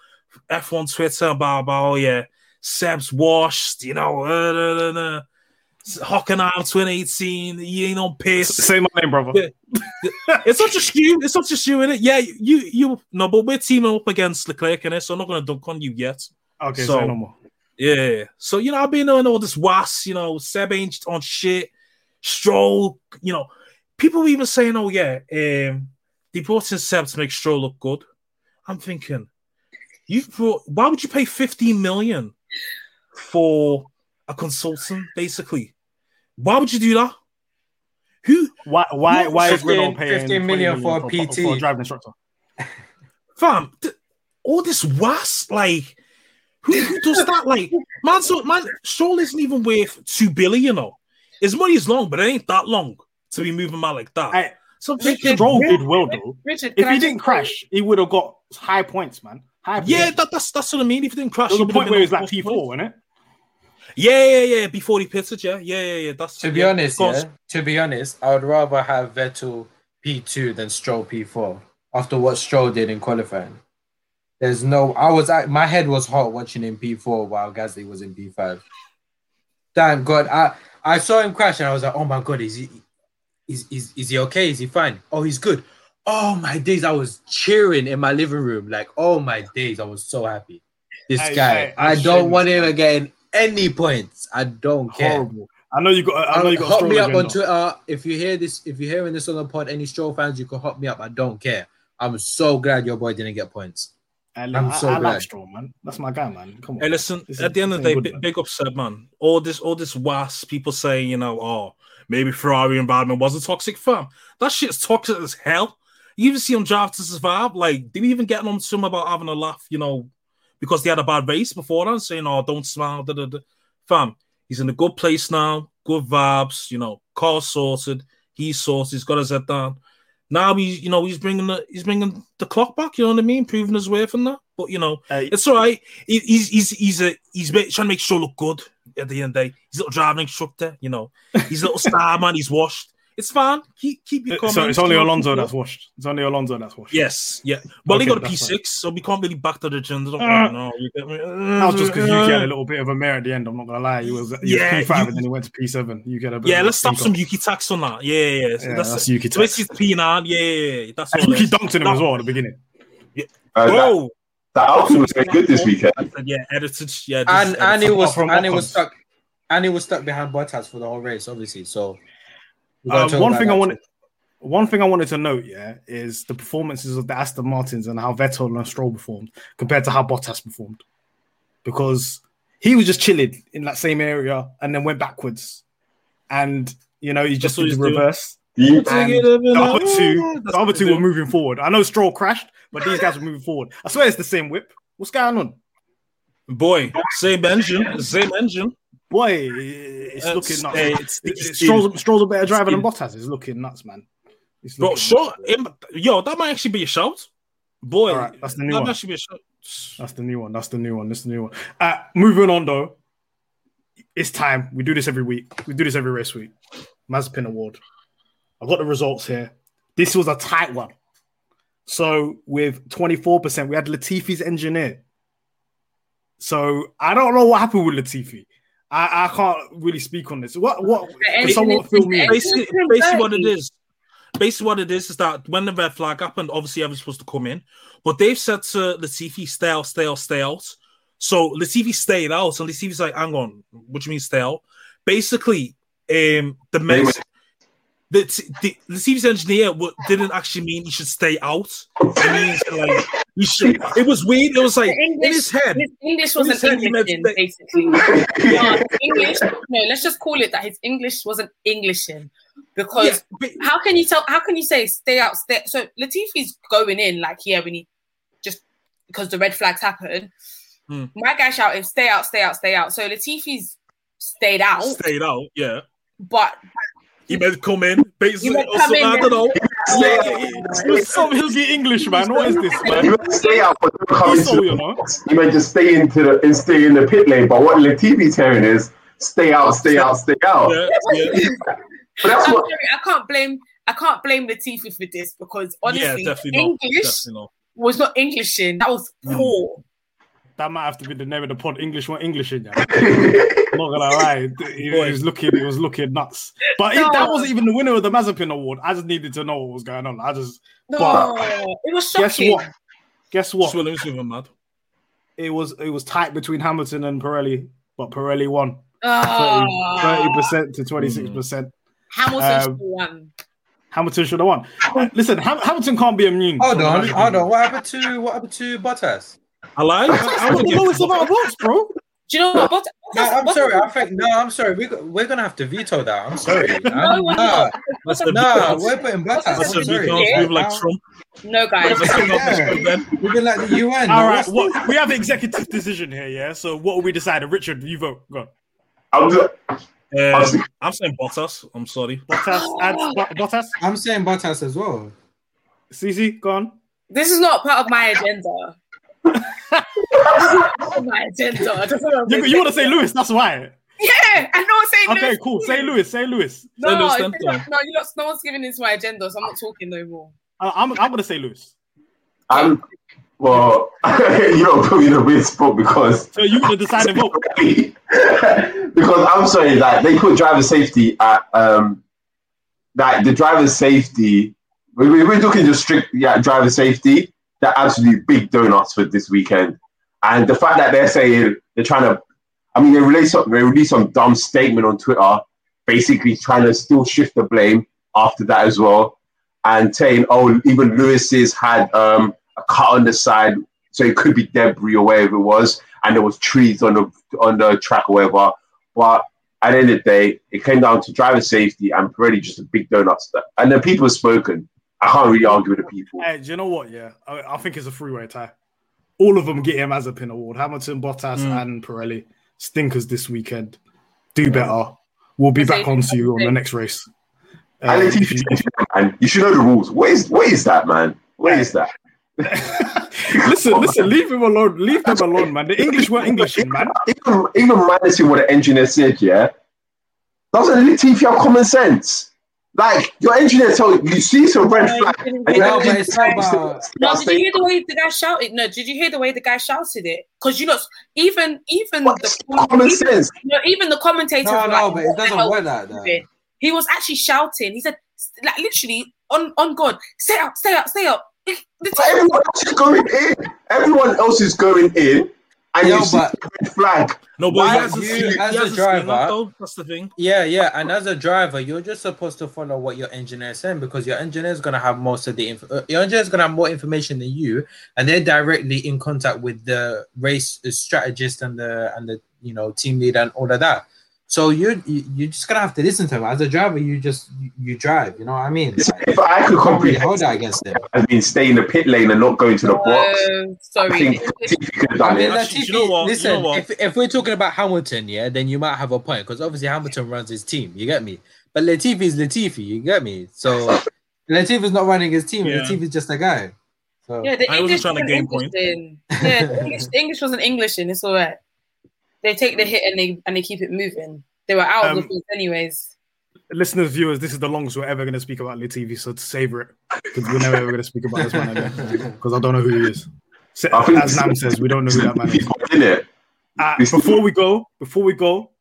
F1 Twitter about about oh yeah, Seb's washed, you know, uh, uh, uh, Hockenheim 2018, you ain't on piss. Say my name, brother. It's not just you. It's not just you in it. Yeah, you you no, but we're teaming up against Leclerc in it, so I'm not going to dunk on you yet. Okay, So- say no more. Yeah. So you know, I've been on all this was, you know, Seb ain't on shit. Stroll, you know, people were even saying, "Oh yeah, um, they brought in Seb to make Stroll look good." I'm thinking, you brought. Why would you pay 15 million for a consultant? Basically, why would you do that? Who, Why? Why? No, Why is 15 Renault paying 15 million for a PT? for a driving instructor? fam? th- all this was like. Who, who does that? Like, man, so man, Stroll isn't even worth two billion, you know. His money is long, but it ain't that long to be moving man like that. I, so I'm thinking, Stroll did well though. Richard, If can I he didn't crash, he would have got high points, man. High yeah, points. that, that's that's what I mean. If he didn't crash, There was a point where he was been like on P four, wasn't it? Yeah, yeah, yeah. Before he pitted, yeah, yeah, yeah, yeah. That's To be yeah, honest, yeah. To be honest, I would rather have Vettel P2 than Stroll P4 after what Stroll did in qualifying. There's no. I was. at- My head was hot watching him P4 while Gasly was in P5. Thank God. I I saw him crash and I was like, oh my God, is he? Is is is he okay? Is he fine? Oh, he's good. Oh my days, I was cheering in my living room. Like, oh my days, I was so happy. This Hey, guy, hey, I I'm don't want him again any points. I don't care. Horrible. I know you got. I know you got. hop me up on agenda. Twitter if you hear this. If you're hearing this on the pod, any Stroll fans, you can hop me up. I don't care. I'm so glad your boy didn't get points. And I'm I, so I like glad. Stroll, man. That's my guy, man. Come on. Hey, listen. This is- at the end of the day, good, big, man. big upset, man. All this, all this was people saying, you know, oh, maybe Ferrari environment wasn't toxic. Fam, that shit's toxic as hell. You even see him drive to survive. Like, did we even get on him about having a laugh? You know, because they had a bad race before that, saying, "Oh, don't smile." Da, da, da. Fam, he's in a good place now. Good vibes. You know, car sorted. He's sorted. He's got his head down. Now he's, you know, he's bringing the he's bringing the clock back. You know what I mean? Proving his worth in that. But you know, Hey, it's all right. He, he's he's he's a he's trying to make sure look good at the end of the day. He's a little driving instructor. You know, he's a little star man. He's washed. It's fine. Keep keep your comments. so it's only you know, Alonso that's washed. It's only Alonso that's washed. Yes, yeah. Well, he got a that's P6, so we can't really back to the agenda. Don't Uh, worry, no, you get me? That was just because Yuki had a little bit of a mare at the end. I'm not gonna lie. He was, he Yeah, was P5 and then he went to P7. You get a bit Yeah, let's stop some. Yuki tax on that. Yeah, yeah, yeah. So Yeah, that's, that's Yuki so tax. it's his P9. Yeah, yeah, yeah. That's all. And Yuki dunked on him as well at the beginning. Uh, that, Bro, that outfit was very good this weekend. yeah, edited. Yeah, And is and he edited. was from and he Ocon. was stuck and he was stuck behind Bottas for the whole race, obviously. So we Uh, one thing I wanted, too. one thing I wanted to note, yeah, is the performances of the Aston Martins and how Vettel and Stroll performed compared to how Bottas performed, because he was just chilling in that same area and then went backwards, and you know he just That's what did the reverse. You- the other two, the other two were do. moving forward. I know Stroll crashed, but these guys were moving forward. I swear it's the same whip. What's going on, Boy, same engine, same engine. Boy? It's Uh, looking nuts. hey, It- it's- it's Stroll's, Stroll's a better driver than. Bottas. It's looking nuts, man. It's Bro, looking sure. Yo, that might actually be a shout. Boy, right, that's the new that one. actually be a shout. That's the new one. That's the new one. That's the new one. Uh, moving on though, it's time. We do this every week. We do this every race week. Mazepin Award. I've got the results here. This was a tight one. So with 24%, we had Latifi's engineer. So I don't know what happened with Latifi. I, I can't really speak on this. What what can someone fill me in? basically, basically what it is. Basically, what it is is that when the red flag happened, obviously everyone's supposed to come in, but they've said to Latifi, stay out, stay out, stay out. So Latifi stayed out, and Latifi's like, hang on, what do you mean stay out? Basically, um, the men, the, the Latifi's engineer wa- didn't actually mean he should stay out. It means like he should. It was weird. It was like The in his head. His English wasn't head, he Englishing, basically. No, English. No, let's just call it that. His English wasn't Englishing because Yeah, but- how can you tell? How can you say stay out? Stay. So Latifi's going in like yeah, we need just because the red flags happen. Hmm. My guy shouted stay out, stay out, stay out. So Latifi's stayed out, stayed out. Yeah, but he might come in. Basically, meant also, come in I don't know. stay out. You're some hillsy English, man. What is this, You man? meant stay out, but don't come into you the know. box. You meant just stay into the and stay in the pit lane. But what Latifi's hearing is stay out, stay out, stay out. Yeah, yeah. But that's I'm what sorry, I can't blame I can't blame Latifi for this because yeah, honestly, definitely not. English Definitely not. was not Englishing. That was mm. poor. That might have to be the name of the pod. English, what English in? Yeah. I'm not gonna lie, he, he was looking, he was looking nuts. But it, that wasn't even the winner of the Mazepin Award. I just needed to know what was going on. I just No, But- it was shocking. guess what? Guess what? Just Williams even mad. It was it was tight between Hamilton and Pirelli, but Pirelli won Ah, thirty percent to twenty six percent. Hamilton um, should have won. Hamilton should have won. Listen, Ham- Hamilton can't be immune. Hold on, hold on. What happened to what happened to Bottas? I like. I, I would the give lowest amount of votes, bro. Do you know what? Bottas, No, I'm Bottas- sorry. I think no. I'm sorry. We we're gonna have to veto that. I'm sorry. No, I'm, we're nah, not. Nah, we're putting Bottas. That's I'm the sorry. Yeah. move like Trump. No, guys. Let's Yeah. this one then. We've been like the UN. All no, right, what's what, we have executive decision here, yeah. So what will we decide? Richard, you vote. Go. on. I'm just, Um, I'm saying Bottas. I'm sorry. Bottas, add Bottas. I'm saying Bottas as well. CC, go on. This is not part of my agenda. This is not part of my agenda. I don't know what I'm You, you want to say Lewis? That's why. Yeah, I know. Say Okay, Lewis. cool. Say Lewis. Say Lewis. No, Say Lewis no, no, no, you not, no one's giving into my agenda, so I'm not talking no more. I- I'm I'm gonna say Lewis. I'm, well, you don't put me in a weird spot because So you would have decided vote. because I'm sorry that they put driver safety at um that the driver safety we, we- we're talking just strict yeah driver safety they're absolutely big donuts for this weekend and the fact that they're saying they're trying to I mean they released some, they released some dumb statement on Twitter basically trying to still shift the blame after that as well and saying oh even Lewis's had um a cut on the side so it could be debris or whatever it was and there was trees on the on the track or whatever. But at the end of the day, it came down to driver safety and Pirelli just a big donut. And the people have spoken. I can't really argue with the people. Hey, do you know what? Yeah, I, I think it's a three-way tie. All of them get Mazepin award. Hamilton, Bottas, and Pirelli. Stinkers this weekend. Do better. We'll be back on to you on the next race. Uh, And if you- if and you should know the rules. What is what is that, man? What is that? listen, listen, leave him alone. Leave them alone, man. The English were English, man. Even even minusing what the engineer said, yeah. Doesn't Latifi have common sense? Like your engineer told you, you see some red flag. and your No, but engineer it's not tells you about- to No, did you hear the way the guy shouted? No, did you hear the way the guy shouted it? Because you know, even even What's the common even, sense? no, even the commentators. No, no, like, but it doesn't hell work like that. He was actually shouting. He said, like literally on on God, stay up, stay up, stay up. But everyone else is going in. Everyone else is going in, and Yo, you see but- red flag. No, but Why he has a, you, he as has a a driver- driver, though. That's the thing. Yeah, yeah, and as a driver, you're just supposed to follow what your engineer is saying because your engineer is gonna have most of the inf- uh, your engineer is gonna have more information than you, and they're directly in contact with the race strategist and the and the you know team leader and all of that. So you you you're just gonna have to listen to him. As a driver, you just you, you drive. You know what I mean? Like, If I could you comprehend hold that against him. I mean, stay in the pit lane and not go into the box. Uh, I sorry. think Latifi could have I mean, it. Latifi, you know what? You listen, know what? if if we're talking about Hamilton, yeah, then you might have a point because obviously Hamilton runs his team. You get me? But Latifi is Latifi. You get me? So Latifi Latifi's not running his team. Yeah. Latifi's just a guy. So Yeah, the I wasn't English trying to wasn't gain point. In. Yeah, the English, the English wasn't English in. It's all right. They take the hit and they and they keep it moving. They were out of Um, the field anyways. Listeners, viewers, this is the longest we're ever going to speak about Latifi, so to savor it because we're never ever going to speak about this man again because I don't know who he is. Sa- I think As Nam says, we don't know who that man is. in it. Uh, before we go, before we go,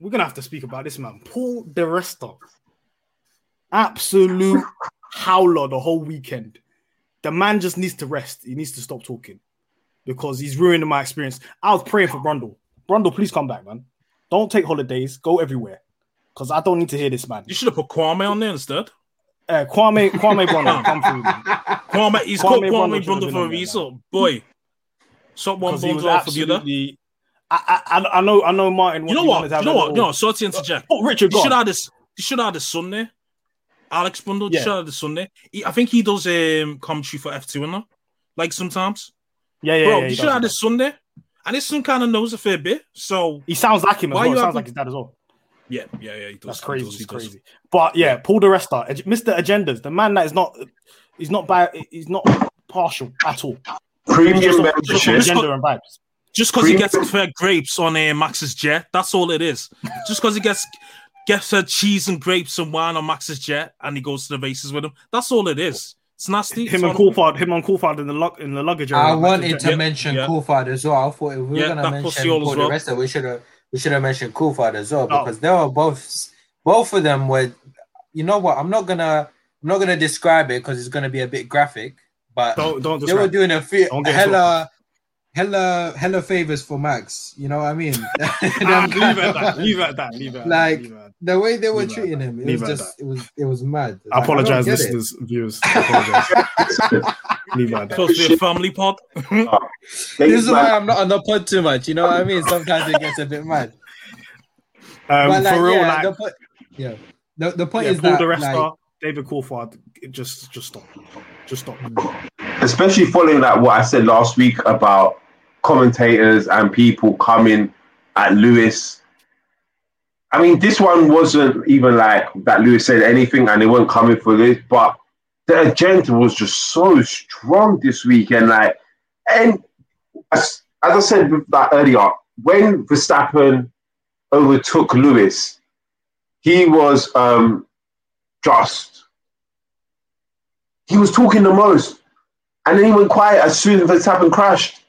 we're gonna have to speak about this man, Paul di Resta. Absolute howler the whole weekend. The man just needs to rest. He needs to stop talking because he's ruining my experience. I was praying for Brundle. Brundle, please come back, man. Don't take holidays. Go everywhere because I don't need to hear this man. You should have put Kwame on there instead. Uh, Kwame, Kwame Brundle, come through. Man. Kwame, he's Kwame called Kwame Brundle for a reason. Boy, Because he bones off for the other. I, I, I- know, I know, Martin. You know what? You know what? You know, sorry to interject. Oh, Richard, You should have this. You should have this Sunday. Alex Brundle, Yeah. you should have this Sunday. He, I think he does um commentary for F2 and that. Like sometimes. Yeah, yeah, Bro, yeah. you should have this Sunday. And this son kind of knows a fair bit. So He sounds like him as well. you Sounds have like his dad as well. Yeah, yeah, yeah. He does. That's he crazy. does, he does. crazy. But yeah, Paul di Resta, Mr. Agendas, the man that is not, he's not by, he's not partial at all. Premium just membership. just agenda and vibes. Just because he gets fed grapes on uh, Max's jet, that's all it is. Just because he gets gets fed cheese and grapes and wine on Max's jet, and he goes to the races with him. That's all it is. It's nasty. Him and It's all- Coulthard, him and Coulthard in the lug, in the luggage. I wanted to Yeah, mention yeah. Coulthard as well. I thought if we were Yeah, gonna mention pussy all as well. the rest of we should have we should have mentioned Coulthard as well Oh. because they were both both of them were you know what I'm not gonna I'm not gonna describe it because it's gonna be a bit graphic, but Don't don't they were doing a few Don't get hella hella hella favors for Max. You know what I mean? Ah, leave it at that. Leave it at that. Leave it at Like. Leave it at the way they were Leave treating him, it Leave was just it was it was mad. I Like, don't apologize, get it. listeners, viewers. I apologize. leave it at that. supposed to be a family pod. This Things is why I'm not on the pod too much. You know what I mean? Sometimes it gets a bit mad. Um, but like, for real, yeah, like, the point, yeah. The, the point yeah, is Paul that di Resta, like, David Coulthard, just just stop, just stop. Especially following that what I said last week about commentators and people coming at Lewis. I mean, this one wasn't even like that Lewis said anything and they weren't coming for this, but the agenda was just so strong this weekend. Like, and as, as I said that earlier, when Verstappen overtook Lewis, he was um, just, he was talking the most. And then he went quiet as soon as Verstappen crashed.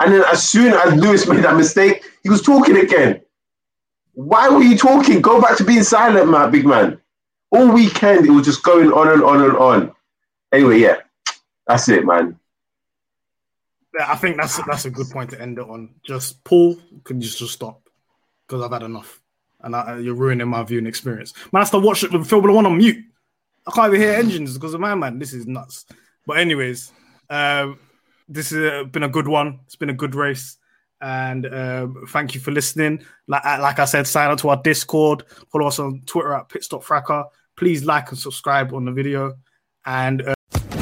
And then as soon as Lewis made that mistake, he was talking again. Why were you talking? Go back to being silent, man, big man. All weekend it was just going on and on and on. Anyway, yeah, that's it, man. I think that's that's a good point to end it on. Just Paul, can you just stop? Because I've had enough, and I, you're ruining my viewing experience. Man, I have to watch it with Formula One on mute. I can't even hear engines because of my man. This is nuts. But anyways, um, this has been a good one. It's been a good race, and um, thank you for listening. Like like I said, sign up to our Discord. Follow us on Twitter at Pitstop Fracas. Please like and subscribe on the video, and. Uh,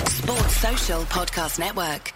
Sports Social Podcast Network.